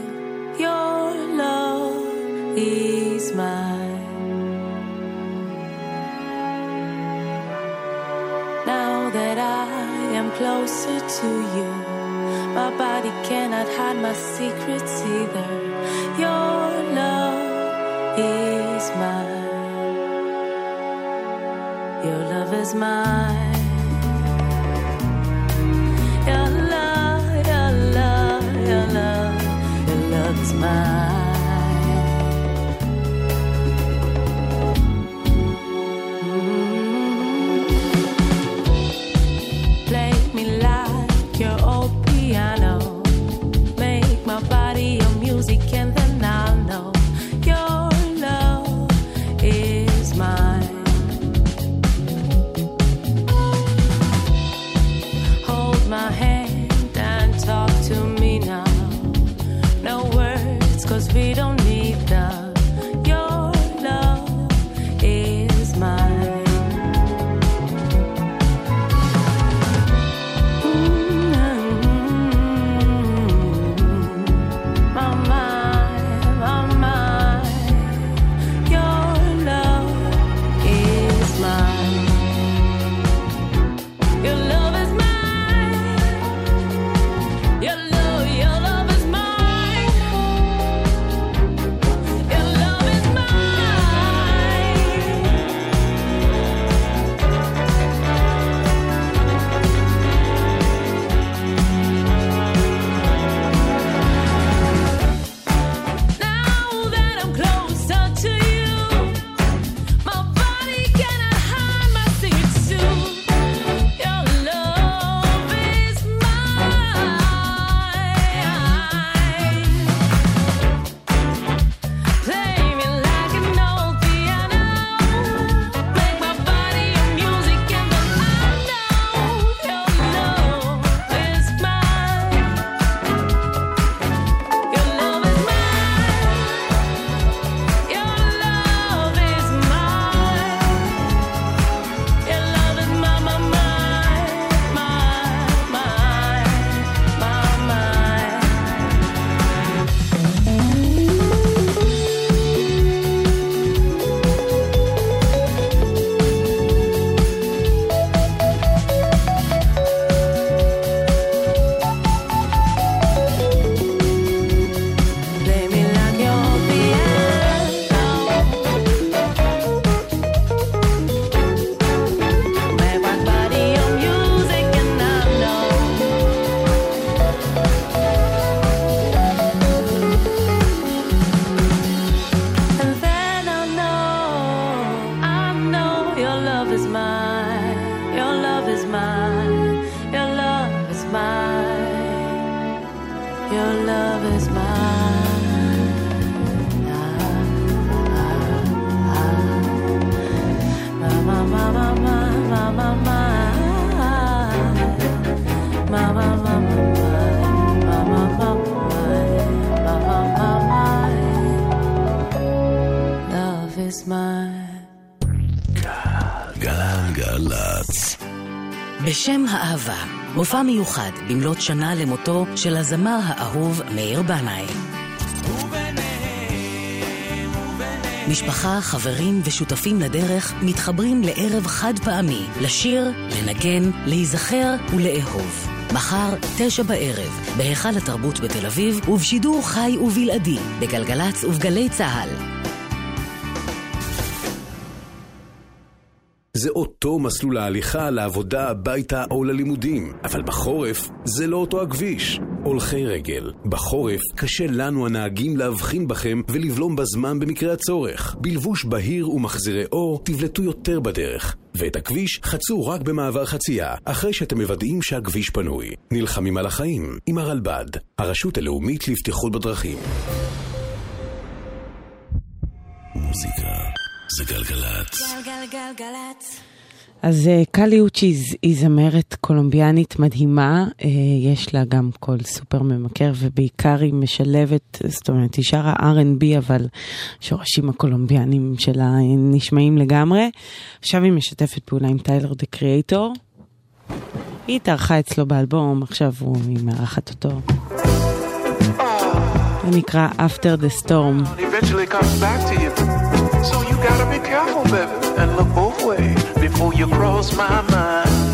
Your love is mine. Now that I am closer to you, my body cannot hide my secrets either. Your love is mine. Your love is mine. גלגלצ. בשם האהבה, מופע מיוחד במלאת שנה למותו של הזמר האהוב מאיר בנאי. משפחה, חברים ושותפים לדרך מתחברים לערב חד פעמי, לשיר, לנגן, להיזכר ולאהוב. מחר, תשע בערב, בהיכל התרבות בתל אביב, ובשידור חי ובלעדי, בגלגלצ ובגלי צה"ל. זה אותו מסלול ההליכה לעבודה, הביתה או ללימודים, אבל בחורף זה לא אותו הכביש. הולכי רגל, בחורף קשה לנו הנהגים להבחין בכם ולבלום בזמן במקרה הצורך. בלבוש בהיר ומחזירי אור תבלטו יותר בדרך. ואת הכביש חצו רק במעבר חצייה, אחרי שאתם מוודאים שהכביש פנוי. נלחמים על החיים עם הרלב"ד, הרשות הלאומית לבטיחות בדרכים. מוזיקה זה גלגלצ. גלגלגלגלצ. אז אה, קאלי אוצ'יס היא זמרת קולומביאנית מדהימה, אה, יש לה גם קול סופר ממכר ובעיקר היא משלבת, זאת אומרת היא שרה R&B אבל השורשים הקולומביאנים שלה אה, נשמעים לגמרי. עכשיו היא משתפת פעולה עם טיילר דה קריאטור. היא התארחה אצלו באלבום, עכשיו הוא- היא מארחת אותו. זה נקרא After the Storm. eventually comes back to you. So you gotta be careful, baby, and look both ways before you cross my mind.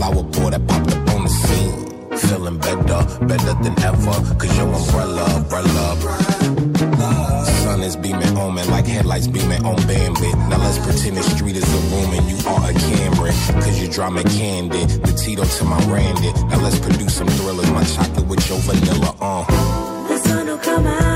Flower boy that popped up on the scene. Feeling better, better than ever, cause your umbrella, umbrella. Sun is beaming on me like headlights beaming on Bambit. Now let's pretend the street is a room and you are a Cameron. Cause you me candid, the Tito to my Randy. Now let's produce some thrillers, my chocolate with your vanilla, uh. The sun will come out.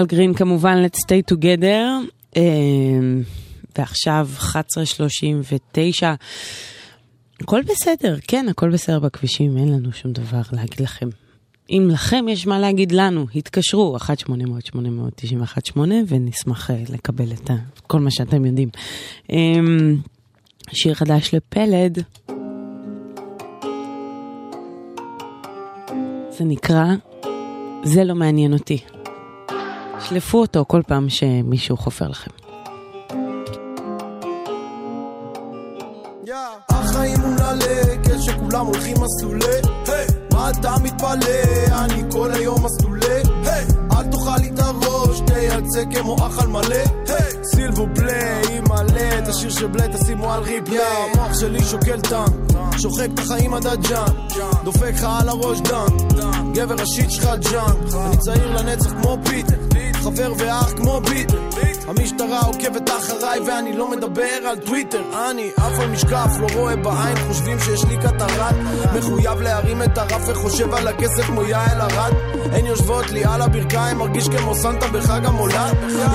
על גרין כמובן, let's stay together. אה, ועכשיו 11.39. הכל בסדר, כן, הכל בסדר בכבישים, אין לנו שום דבר להגיד לכם. אם לכם יש מה להגיד לנו, התקשרו, 1-800-891-8 ונשמח אה, לקבל את כל מה שאתם יודעים. אמ, שיר חדש לפלד. זה נקרא זה לא מעניין אותי. שלפו אותו כל פעם שמישהו חופר לכם. החיים מונהלי, כשכולם הולכים מסלולי, מה אתה מתפלא? אני כל היום מסלולי, אל תאכל לי את הראש, תייצא כמו אכל מלא, סילבו בלי, אימא'לה, את השיר של בלי תשימו על ריפלי, המוח שלי שוקל טעם, שוחק את החיים עד הג'אן, דופק לך על הראש דם, גבר ה shit שלך ג'אן, אני צעיר לנצח כמו פיטר, חבר ואח כמו ביטר, המשטרה עוקבת אחריי ואני לא מדבר על טוויטר. אני עף על משקף, לא רואה בעין, חושבים שיש לי קטרקט מחויב להרים את הרף וחושב על הכסף כמו יעל ארד. הן יושבות לי על הברכיים, מרגיש כמו סנטה בחג המולד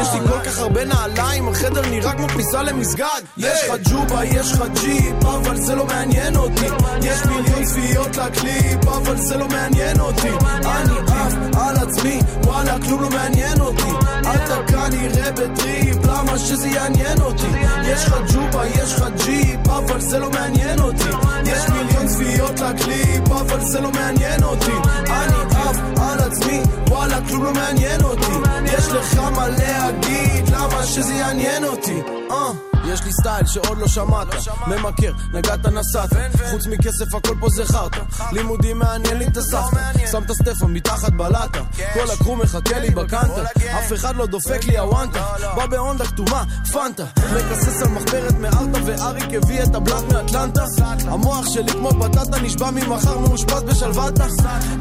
יש לי כל כך הרבה נעליים, החדר נראה כמו כניסה למסגד. יש לך ג'ובה, יש לך ג'יפ, אבל זה לא מעניין אותי. יש מיליון צפיות לקליפ, אבל זה לא מעניין אותי. אני עף על עצמי, וואלה כלום לא מעניין אותי. אתה כנראה בטריפ, למה שזה יעניין אותי? יש לך ג'ובה, יש לך ג'יפ, אבל זה לא מעניין אותי. יש מיליון צפיות לקליפ, אבל זה לא מעניין אותי. אני עף על עצמי, וואלה כלום לא מעניין אותי יש לך מה להגיד, למה שזה יעניין אותי? אה יש לי סטייל שעוד לא שמעת. ממכר, נגעת נסעת. חוץ מכסף הכל פה זה חרטא. לימודים מעניין לי את הסבתא שם את הסטפה מתחת בלטה. כל הקרו מחכה לי בקנטה. אף אחד לא דופק לי הוואנטה. בא בהונדה כתומה, פנטה. מקסס על מחברת מארטה ואריק הביא את הבלאט מאטלנטה. המוח שלי כמו בטטה נשבע ממחר מאושפז בשלוותה.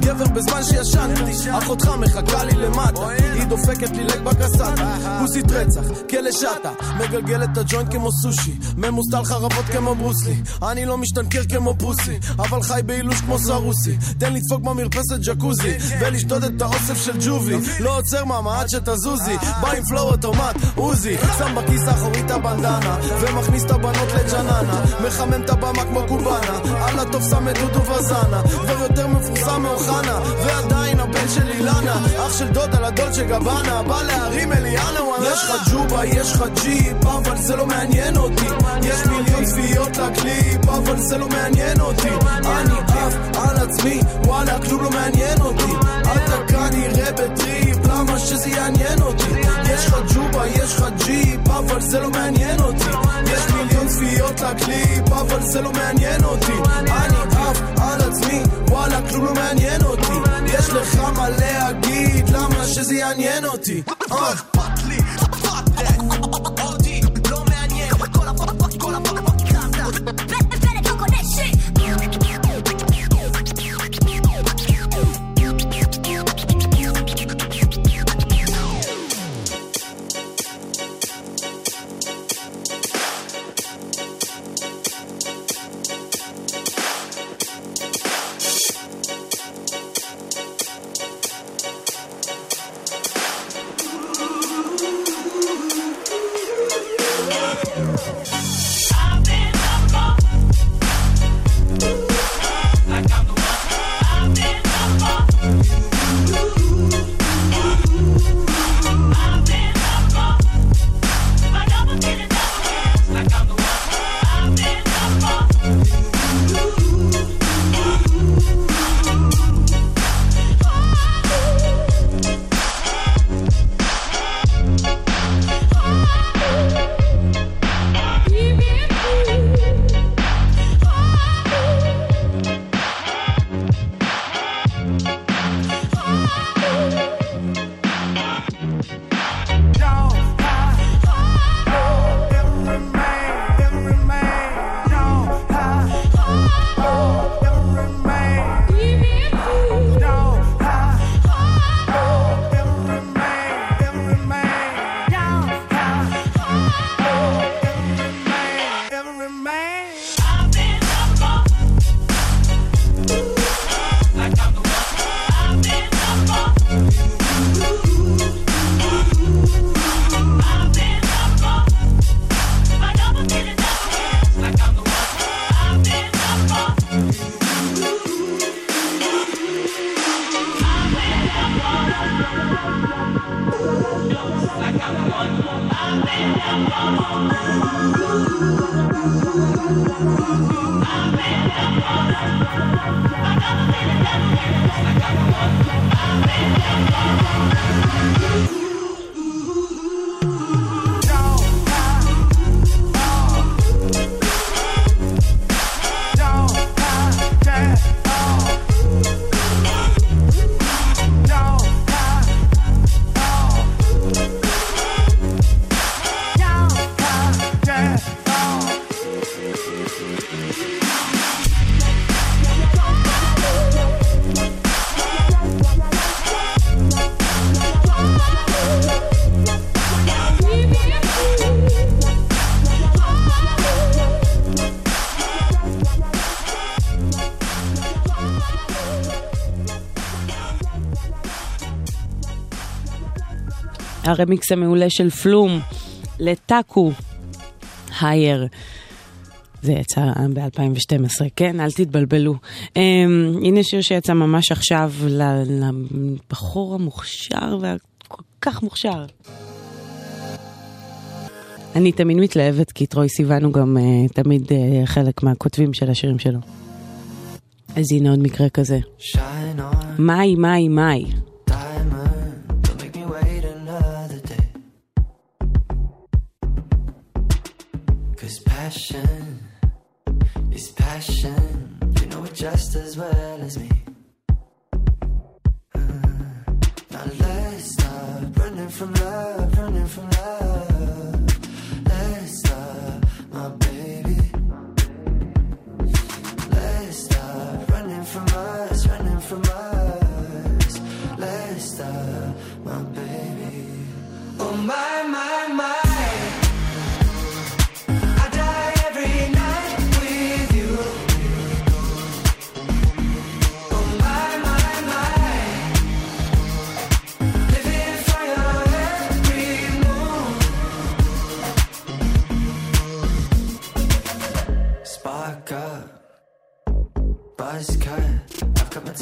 גבר בזמן שישנתי אחותך מחכה לי למטה. היא דופקת לי לג בקסטה. כוסית רצח, כלא שטה. מגלגל את הג'וינט כמו סושי ממוסטל חרבות כמו ברוסלי. אני לא משתנקר כמו פוסי אבל חי באילוש כמו סרוסי. תן לדפוק במרפסת ג'קוזי ולשתות את האוסף של ג'ובי. לא עוצר מאמה עד שתזוזי בא עם פלואו אוטומט עוזי. שם בכיס האחורי את הבנדנה ומכניס את הבנות לג'ננה. מחמם את הבמה כמו קובאנה על הטוב שם את דודו וזנה. כבר יותר מפורסם מאוחנה ועדיין הבן של אילנה. אח של דודה ל Dolce Gabbana בא להרים אליאנה וואלה. יש לך ג'ובה יש לך ג'יפ אבל זה לא מעניין אותי. יש מיליון צפיות לקליפ אבל זה לא מעניין אותי. אני עף על עצמי וואלה כלום לא מעניין אותי. אתה כנראה בטריפ למה שזה יעניין אותי? יש לך ג'ובה יש לך ג'יפ אבל זה לא מעניין אותי. יש מיליון צפיות לקליפ אבל זה לא מעניין אותי. אני עף על עצמי וואלה כלום לא מעניין אותי. יש לך מה להגיד למה שזה יעניין אותי? לא אכפת לי אותי לא מעניין הרמיקס המעולה של פלום לטאקו, הייר. זה יצא ב-2012, כן? אל תתבלבלו. Um, הנה שיר שיצא ממש עכשיו לבחור המוכשר והכל כך מוכשר. אני תמיד מתלהבת כי טרוי סיוון הוא גם uh, תמיד uh, חלק מהכותבים של השירים שלו. אז הנה עוד מקרה כזה. מאי, מאי, מאי. passion is passion. You know it just as well as me. Uh, now let's stop running from love, running from love. Let's stop, my baby. Let's stop running from us, running from us. Let's stop.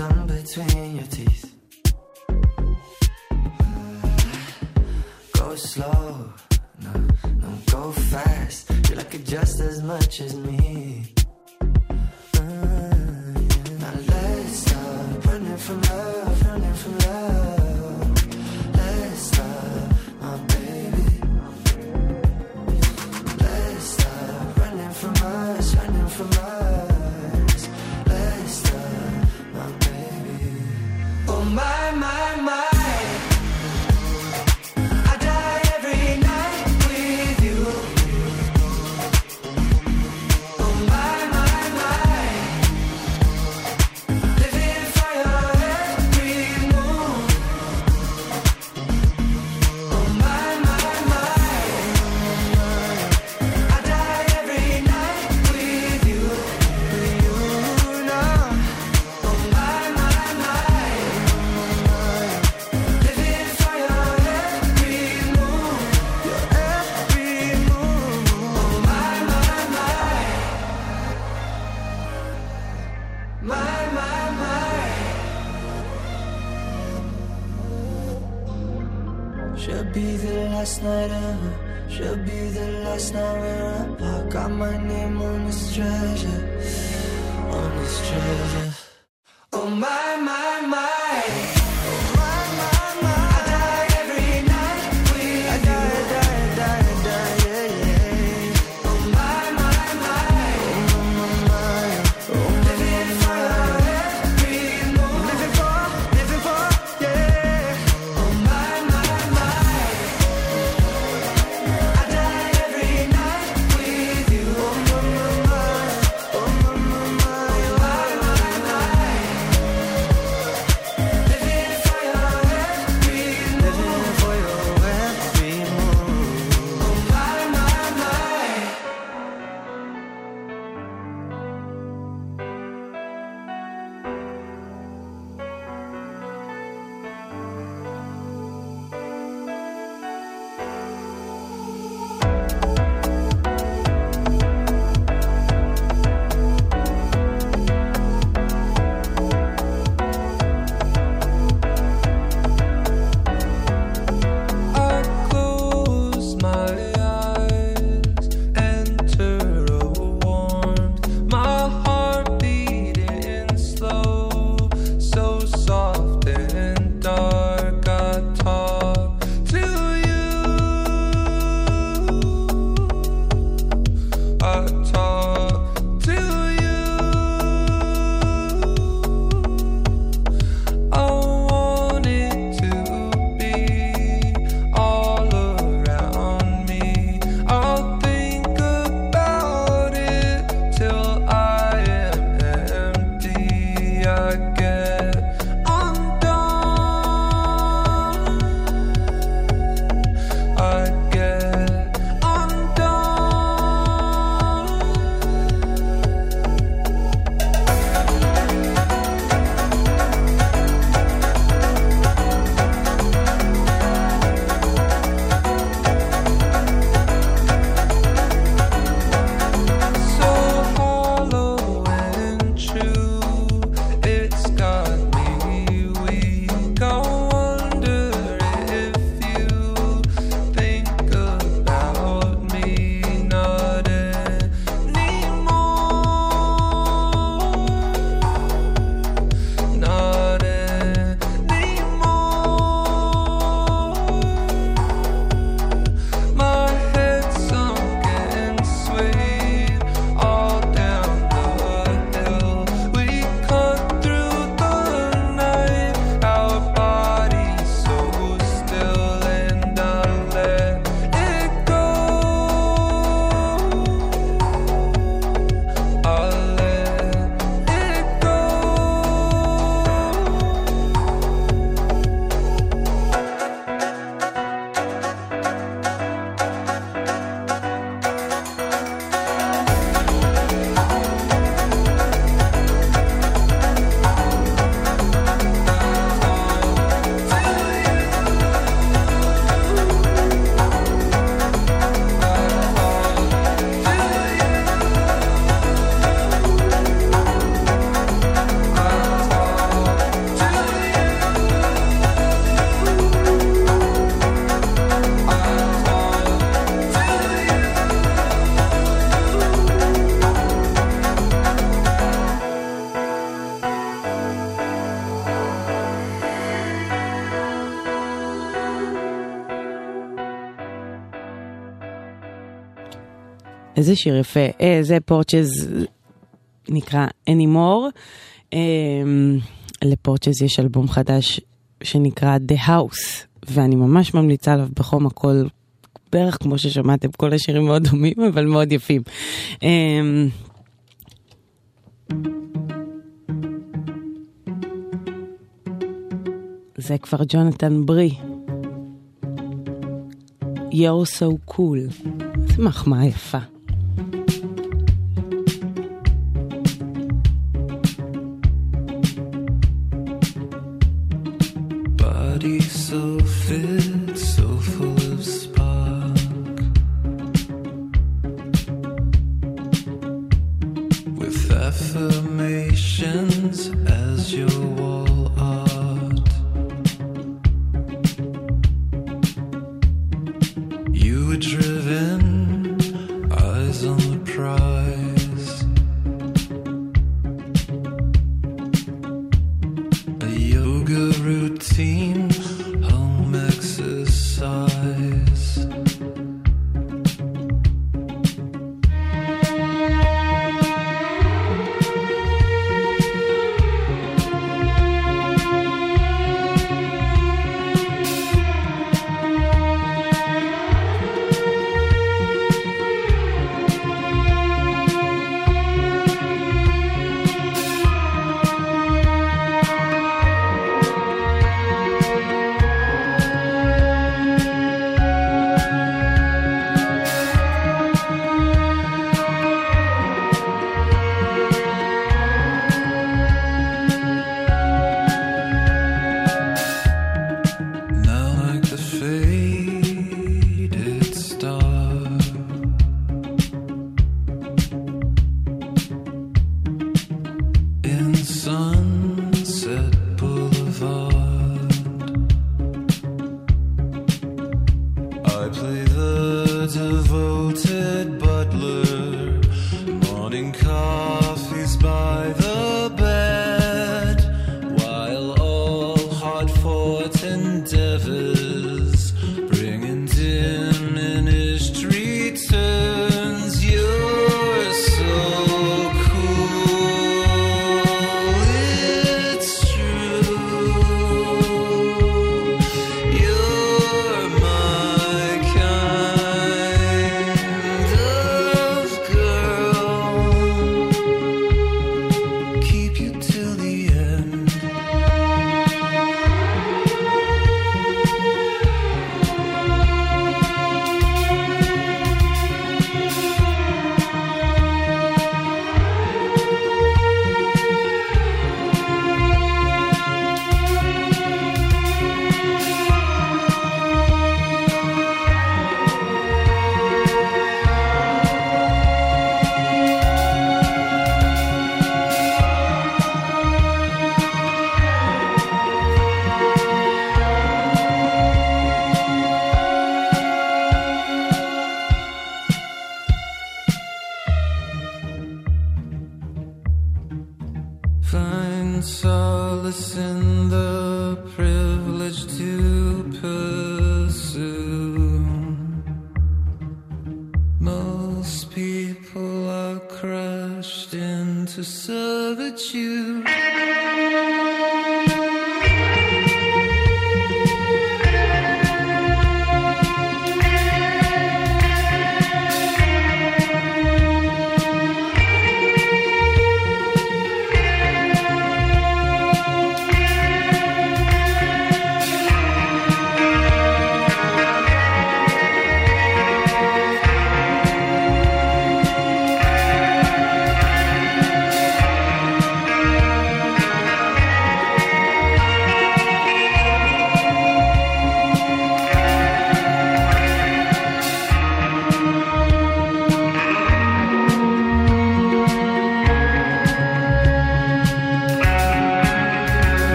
tongue between your teeth. Go slow, no, no, go fast. You like it just as much as me. Mm, now let's stop running from love, running from love. Let's stop, my baby. Let's stop running from us, running from us. my, my, my. איזה שיר יפה. אה, זה פורצ'ז נקרא Anymore. אה, לפורצ'ז יש אלבום חדש שנקרא The House, ואני ממש ממליצה עליו בחום הכל. בערך כמו ששמעתם, כל השירים מאוד דומים, אבל מאוד יפים. אה, זה כבר ג'ונתן ברי. You're so cool. איזה מחמאה יפה.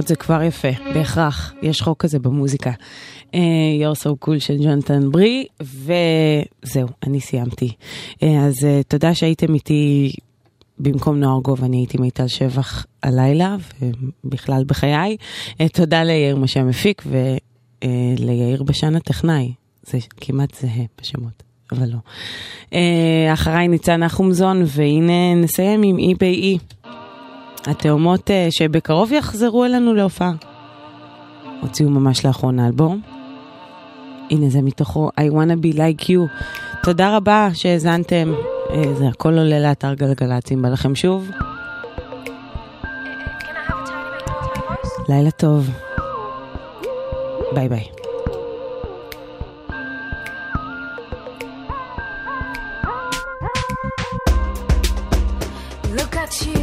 כינורות זה כבר יפה, בהכרח, יש חוק כזה במוזיקה. Uh, You're so cool של ג'ונתן ברי, וזהו, אני סיימתי. Uh, אז uh, תודה שהייתם איתי במקום נוער גוב, אני הייתי מיטל שבח הלילה, ובכלל בחיי. Uh, תודה ליאיר משה מפיק וליאיר בשן הטכנאי, זה כמעט זהה בשמות. אבל לא. Uh, אחריי ניצן נחומזון, והנה נסיים עם אי בי אי. התאומות uh, שבקרוב יחזרו אלינו להופעה. הוציאו ממש לאחרונה אלבום. הנה זה מתוכו I wanna be like you. תודה רבה שהאזנתם. Uh, זה הכל עולה לאתר גלגלצ, אם בא לכם שוב. לילה טוב. ביי ביי. Look at you